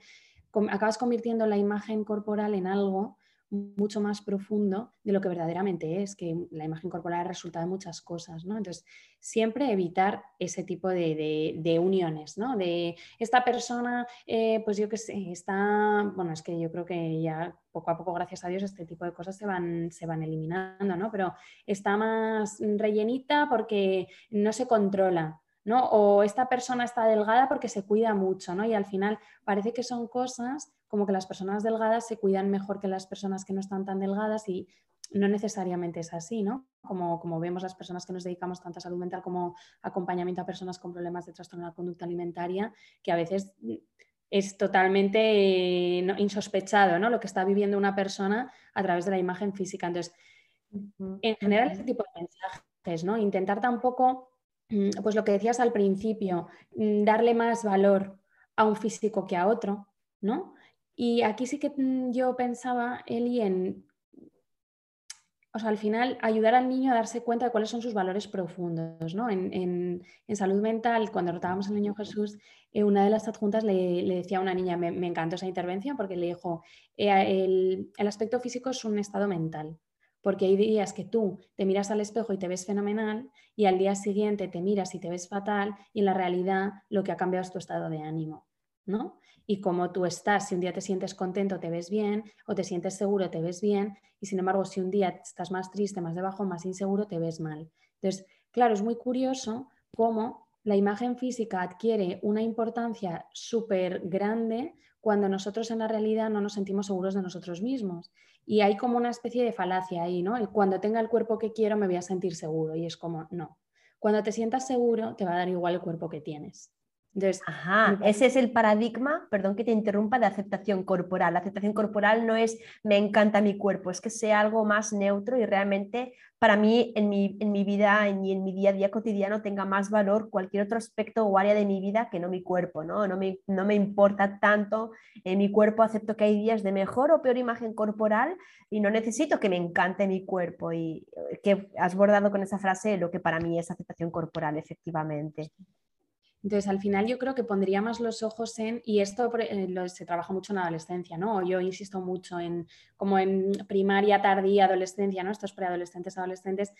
acabas convirtiendo la imagen corporal en algo mucho más profundo de lo que verdaderamente es, que la imagen corporal resulta de muchas cosas, ¿no? Entonces, siempre evitar ese tipo de, uniones, ¿no? De esta persona, eh, pues yo que sé, está, bueno, es que yo creo que ya poco a poco, gracias a Dios, este tipo de cosas se van, se van eliminando, ¿no? Pero está más rellenita porque no se controla, ¿no? O esta persona está delgada porque se cuida mucho, ¿no? Y al final parece que son cosas como que las personas delgadas se cuidan mejor que las personas que no están tan delgadas y no necesariamente es así, ¿no? Como, como vemos las personas que nos dedicamos tanto a salud mental como acompañamiento a personas con problemas de trastorno de la conducta alimentaria, que a veces es totalmente eh, insospechado, ¿no? Lo que está viviendo una persona a través de la imagen física. Entonces, en general, este tipo de mensajes, ¿no? Intentar tampoco, pues lo que decías al principio, mm, darle más valor a un físico que a otro, ¿no? Y aquí sí que mm, yo pensaba, Eli, en, o sea, al final ayudar al niño a darse cuenta de cuáles son sus valores profundos, ¿no? En, salud mental, cuando rotábamos al niño Jesús, eh, una de las adjuntas le, decía a una niña, me, encantó esa intervención porque le dijo, eh, el, el aspecto físico es un estado mental, porque hay días que tú te miras al espejo y te ves fenomenal y al día siguiente te miras y te ves fatal y en la realidad lo que ha cambiado es tu estado de ánimo, ¿no? Y como tú estás, si un día te sientes contento, te ves bien, o te sientes seguro, te ves bien, y sin embargo, si un día estás más triste, más debajo, más inseguro, te ves mal. Entonces, claro, es muy curioso cómo la imagen física adquiere una importancia súper grande cuando nosotros en la realidad no nos sentimos seguros de nosotros mismos. Y hay como una especie de falacia ahí, ¿no? cuando tenga el cuerpo que quiero me voy a sentir seguro. Y es como, no. Cuando te sientas seguro, te va a dar igual el cuerpo que tienes. Entonces, Ajá, ese es el paradigma, perdón que te interrumpa, de aceptación corporal. La aceptación corporal no es me encanta mi cuerpo, es que sea algo más neutro y realmente para mí en mi, en mi vida y en, mi día a día cotidiano tenga más valor cualquier otro aspecto o área de mi vida que no mi cuerpo, ¿no? No me, no me importa tanto en mi cuerpo, acepto que hay días de mejor o peor imagen corporal y no necesito que me encante mi cuerpo y eh, que has bordado con esa frase lo que para mí es aceptación corporal, efectivamente. Entonces, al final yo creo que pondría más los ojos en, y esto eh, se trabaja mucho en adolescencia, ¿no? Yo insisto mucho en, como en primaria, tardía, adolescencia, ¿no? Estos preadolescentes, adolescentes,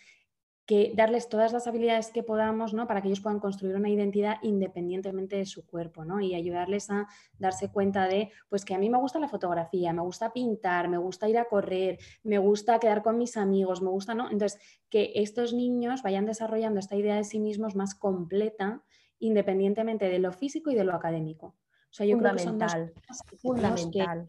que darles todas las habilidades que podamos, ¿no? Para que ellos puedan construir una identidad independientemente de su cuerpo, ¿no? Y ayudarles a darse cuenta de, pues que a mí me gusta la fotografía, me gusta pintar, me gusta ir a correr, me gusta quedar con mis amigos, me gusta, ¿no? Entonces, que estos niños vayan desarrollando esta idea de sí mismos más completa independientemente de lo físico y de lo académico. O sea, yo creo que son fundamental.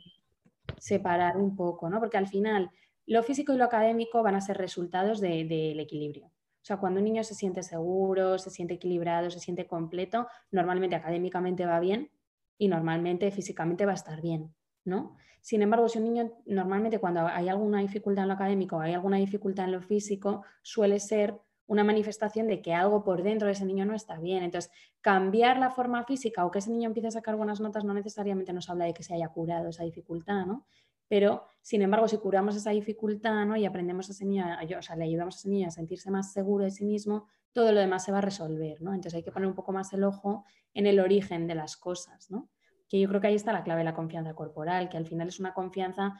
separar un poco, ¿no? Porque al final lo físico y lo académico van a ser resultados del equilibrio. O sea, cuando un niño se siente seguro, se siente equilibrado, se siente completo, normalmente académicamente va bien y normalmente físicamente va a estar bien, ¿no? Sin embargo, si un niño normalmente cuando hay alguna dificultad en lo académico o hay alguna dificultad en lo físico, suele ser una manifestación de que algo por dentro de ese niño no está bien. Entonces, cambiar la forma física o que ese niño empiece a sacar buenas notas no necesariamente nos habla de que se haya curado esa dificultad, ¿no? Pero, sin embargo, si curamos esa dificultad ¿no? y aprendemos a ese niño, o sea, le ayudamos a ese niño a sentirse más seguro de sí mismo, todo lo demás se va a resolver, ¿no? Entonces hay que poner un poco más el ojo en el origen de las cosas, ¿no? Que yo creo que ahí está la clave de la confianza corporal, que al final es una confianza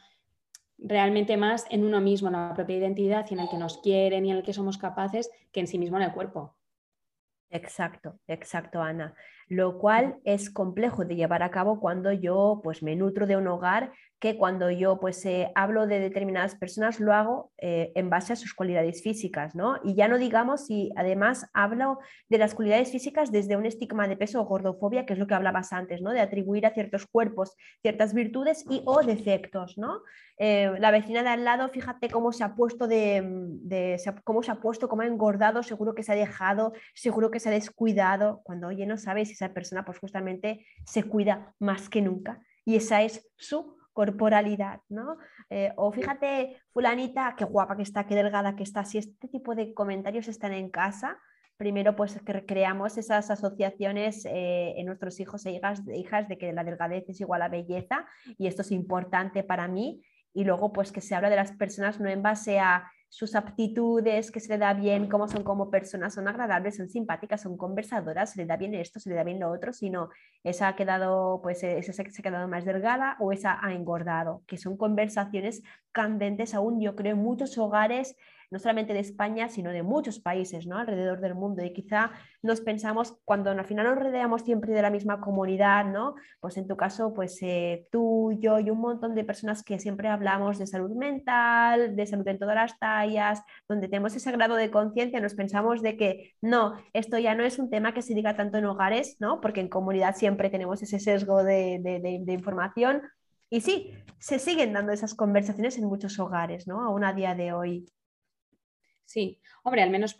realmente más en uno mismo, en la propia identidad y en el que nos quieren y en el que somos capaces que en sí mismo en el cuerpo. Exacto, exacto, Ana. Lo cual es complejo de llevar a cabo cuando yo pues me nutro de un hogar que cuando yo pues eh, hablo de determinadas personas lo hago eh, en base a sus cualidades físicas, ¿no? Y ya no digamos si además hablo de las cualidades físicas desde un estigma de peso o gordofobia, que es lo que hablabas antes, ¿no? De atribuir a ciertos cuerpos ciertas virtudes y o defectos, ¿no? Eh, la vecina de al lado, fíjate cómo se ha puesto de, cómo se ha puesto, cómo ha engordado, seguro que se ha dejado, seguro que se ha descuidado, cuando oye, no sabes si esa persona pues justamente se cuida más que nunca y esa es su corporalidad, ¿no? Eh, o fíjate, fulanita, qué guapa que está, qué delgada que está. Si este tipo de comentarios están en casa, primero pues que creamos esas asociaciones eh, en nuestros hijos e hijas, hijas de que la delgadez es igual a belleza y esto es importante para mí. Y luego pues que se habla de las personas no en base a sus aptitudes, que se le da bien, cómo son como personas, son agradables, son simpáticas, son conversadoras, se le da bien esto, se le da bien lo otro, sino esa ha quedado, pues esa se ha quedado más delgada o esa ha engordado, que son conversaciones candentes aún, yo creo, en muchos hogares no solamente de España, sino de muchos países ¿no? alrededor del mundo. Y quizá nos pensamos, cuando al final nos rodeamos siempre de la misma comunidad, ¿no? pues en tu caso, pues eh, tú, yo y un montón de personas que siempre hablamos de salud mental, de salud en todas las tallas, donde tenemos ese grado de conciencia, nos pensamos de que no, esto ya no es un tema que se diga tanto en hogares, ¿no? porque en comunidad siempre tenemos ese sesgo de, de información. Y sí, se siguen dando esas conversaciones en muchos hogares, ¿no? Aún a día de hoy. Sí, hombre, al menos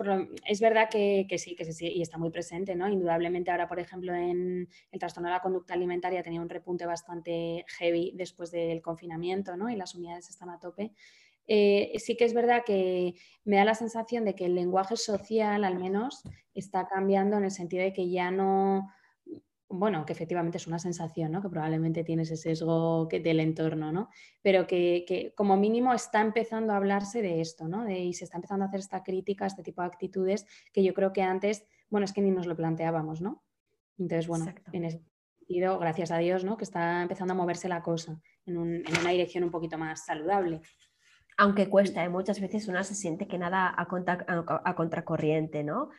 es verdad que, sí, que sí, y está muy presente, ¿no? Indudablemente ahora, por ejemplo, en el trastorno de la conducta alimentaria tenía un repunte bastante heavy después del confinamiento, ¿no? Y las unidades están a tope. Eh, sí que es verdad que me da la sensación de que el lenguaje social, al menos, está cambiando en el sentido de que ya no, bueno, que efectivamente es una sensación, ¿no? Que probablemente tiene ese sesgo del entorno, ¿no? Pero que, como mínimo está empezando a hablarse de esto, ¿no? y se está empezando a hacer esta crítica, este tipo de actitudes que yo creo que antes, bueno, es que ni nos lo planteábamos, ¿no? Entonces, bueno, en ese sentido, gracias a Dios, ¿no? Que está empezando a moverse la cosa en, en una dirección un poquito más saludable. Aunque cuesta, ¿eh? muchas veces una se siente que nada a, a, contracorriente, ¿no?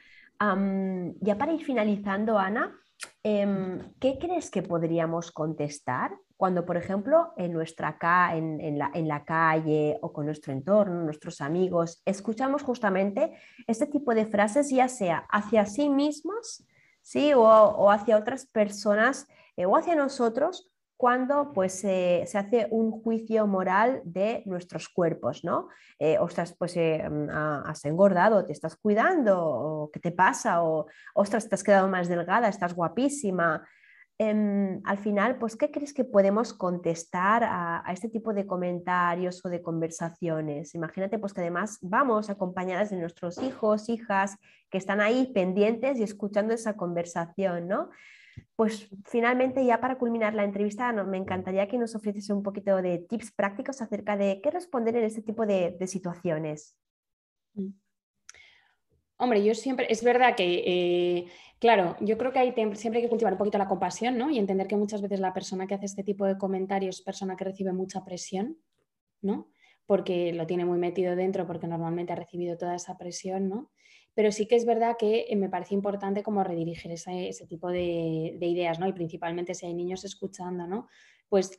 ya para ir finalizando, Ana, em, ¿qué crees que podríamos contestar cuando, por ejemplo, en, nuestra la, calle o con nuestro entorno, nuestros amigos, escuchamos justamente este tipo de frases, ya sea hacia sí mismos ¿sí? o, hacia otras personas eh, o hacia nosotros, cuando pues se hace un juicio moral de nuestros cuerpos, ¿no? Eh, ostras, pues eh, mm, has engordado, te estás cuidando, o qué te pasa, o ostras, te has quedado más delgada, estás guapísima, Em, al final, pues, ¿qué crees que podemos contestar a, este tipo de comentarios o de conversaciones? Imagínate, pues, que además vamos acompañadas de nuestros hijos, hijas, que están ahí pendientes y escuchando esa conversación, ¿no? Pues finalmente, ya para culminar la entrevista, me encantaría que nos ofreciese un poquito de tips prácticos acerca de qué responder en este tipo de, situaciones. Mm. Hombre, yo siempre, es verdad que eh, Claro, yo creo que hay, siempre hay que cultivar un poquito la compasión, ¿no? Y entender que muchas veces la persona que hace este tipo de comentarios es persona que recibe mucha presión, ¿no? Porque lo tiene muy metido dentro, porque normalmente ha recibido toda esa presión, ¿no? Pero sí que es verdad que eh, me parece importante como redirigir ese, tipo de, de, ideas, ¿no? Y principalmente si hay niños escuchando, ¿no? Pues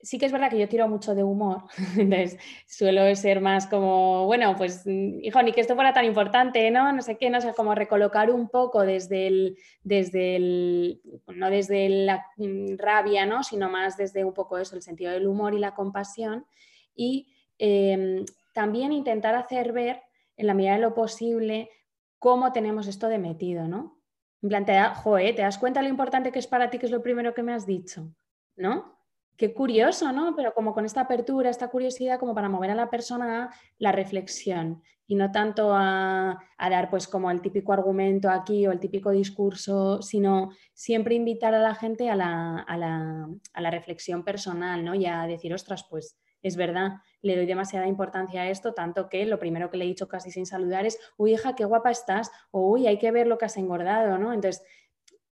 sí que es verdad que yo tiro mucho de humor, entonces suelo ser más como, bueno, pues hijo, ni que esto fuera tan importante, ¿no? No sé qué, no sé, como recolocar un poco desde el, desde no desde la mm, rabia, ¿no? Sino más desde un poco eso, el sentido del humor y la compasión. Y em, también intentar hacer ver, en la medida de lo posible, cómo tenemos esto de metido, ¿no? En plan, te, ¿te das cuenta lo importante que es para ti, que es lo primero que me has dicho? ¿No? Qué curioso, ¿no? Pero como con esta apertura, esta curiosidad, como para mover a la persona a la reflexión y no tanto a, dar pues como el típico argumento aquí o el típico discurso, sino siempre invitar a la gente a la, a la, a la reflexión personal, ¿no? Y a decir, ostras, pues es verdad, le doy demasiada importancia a esto, tanto que lo primero que le he dicho casi sin saludar es, uy, hija, qué guapa estás, o uy, hay que ver lo que has engordado, ¿no? Entonces,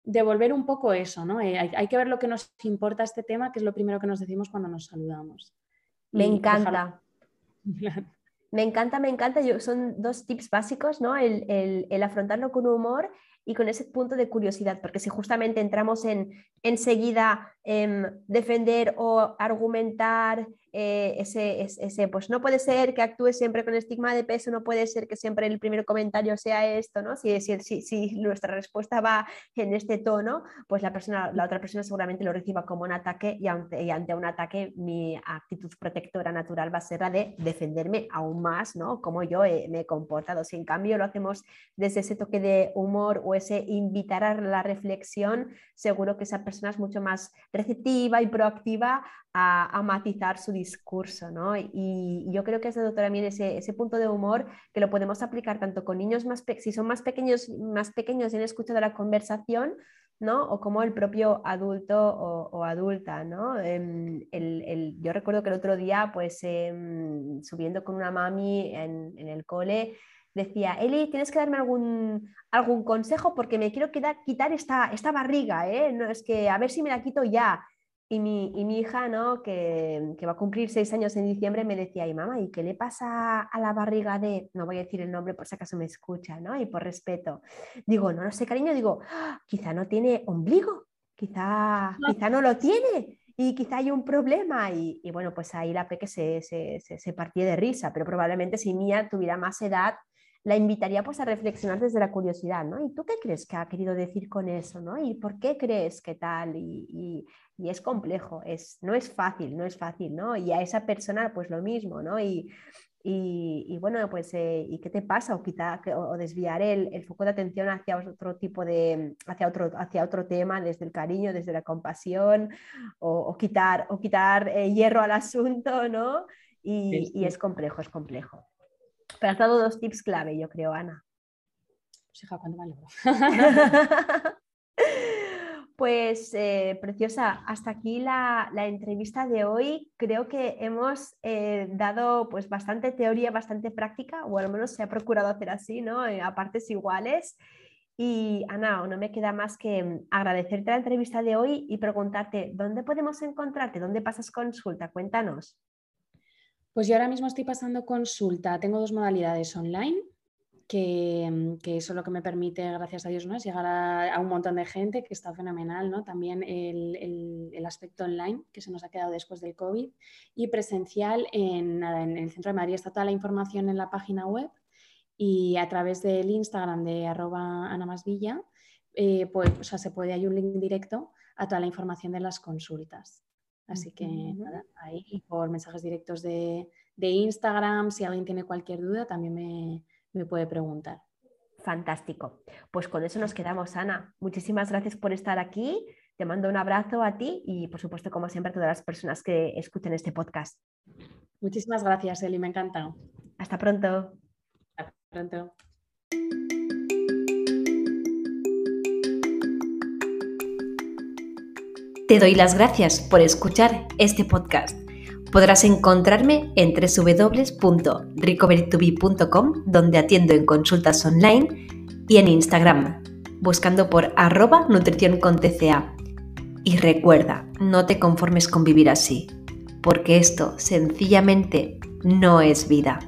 devolver un poco eso, ¿no? Eh, hay, que ver lo que nos importa este tema, que es lo primero que nos decimos cuando nos saludamos. Me encanta. Me encanta, me encanta. Yo, son dos tips básicos, ¿no? El, el, afrontarlo con humor y con ese punto de curiosidad, porque si justamente entramos en enseguida en defender o argumentar eh, ese, ese, pues no puede ser que actúe siempre con estigma de peso, no puede ser que siempre el primer comentario sea esto, ¿no? Si, si, nuestra respuesta va en este tono, pues la, persona, la otra persona seguramente lo reciba como un ataque y ante, ante un ataque mi actitud protectora natural va a ser la de defenderme aún más, ¿no? Como yo me he comportado. Si en cambio lo hacemos desde ese toque de humor o ese invitar a la reflexión, seguro que esa persona es mucho más receptiva y proactiva a, matizar su discurso, ¿no? Y, yo creo que es dado también ese, ese, punto de humor que lo podemos aplicar tanto con niños más, si son más pequeños, más pequeños y han escuchado la conversación, ¿no? O como el propio adulto o, adulta, ¿no? Em, el, yo recuerdo que el otro día, pues, em, subiendo con una mami en, en el cole, decía, Eli, tienes que darme algún, algún consejo porque me quiero quitar esta, esta barriga, ¿eh? No, es que a ver si me la quito ya. Y mi, y mi hija, ¿no? Que, que, va a cumplir seis años en diciembre, me decía, y mamá, ¿y qué le pasa a la barriga de, no voy a decir el nombre por si acaso me escucha, ¿no? Y por respeto. Digo, no lo sé, cariño, digo, ¡Ah! quizá no tiene ombligo, quizá, quizá no lo tiene y quizá hay un problema. Y, y bueno, pues ahí la peque se, se, se, se partía de risa, pero probablemente si Mía tuviera más edad, la invitaría pues a reflexionar desde la curiosidad, ¿no? ¿Y tú qué crees que ha querido decir con eso, ¿no? ¿Y por qué crees que tal? Y, es complejo, es, no es fácil, no es fácil, ¿no? Y a esa persona pues lo mismo, ¿no? Y, y, bueno, pues, eh, ¿y qué te pasa? O, quitar, o desviar el, foco de atención hacia otro tipo de, hacia otro, hacia otro tema, desde el cariño, desde la compasión, o, quitar, o quitar eh, hierro al asunto, ¿no? y es complejo, es complejo. Pero has dado dos tips clave, yo creo, Ana. Pues hija, ¿cuándo me Pues eh, preciosa, hasta aquí la, entrevista de hoy. Creo que hemos eh, dado pues, bastante teoría, bastante práctica, o al menos se ha procurado hacer así, ¿no? Eh, a partes iguales. Y Ana, no me queda más que agradecerte la entrevista de hoy y preguntarte, ¿dónde podemos encontrarte? ¿Dónde pasas consulta? Cuéntanos. Pues yo ahora mismo estoy pasando consulta. Tengo dos modalidades online, que, eso es lo que me permite, gracias a Dios, ¿no? es llegar a, un montón de gente, que está fenomenal. ¿no? También el, aspecto online, que se nos ha quedado después del COVID, y presencial en, en el centro de Madrid. Está toda la información en la página web y a través del Instagram de arroba anamasvilla, eh, pues, o sea, se puede, hay un link directo a toda la información de las consultas. Así que nada, ahí por mensajes directos de, Instagram, si alguien tiene cualquier duda, también me, puede preguntar. Fantástico. Pues con eso nos quedamos, Ana. Muchísimas gracias por estar aquí. Te mando un abrazo a ti y, por supuesto, como siempre, a todas las personas que escuchen este podcast. Muchísimas gracias, Eli. Me ha encantado. Hasta pronto. Hasta pronto. Te doy las gracias por escuchar este podcast. Podrás encontrarme en www.recoverytobe.com, donde atiendo en consultas online, y en Instagram, buscando por arroba nutrición con TCA. Y recuerda, no te conformes con vivir así, porque esto sencillamente no es vida.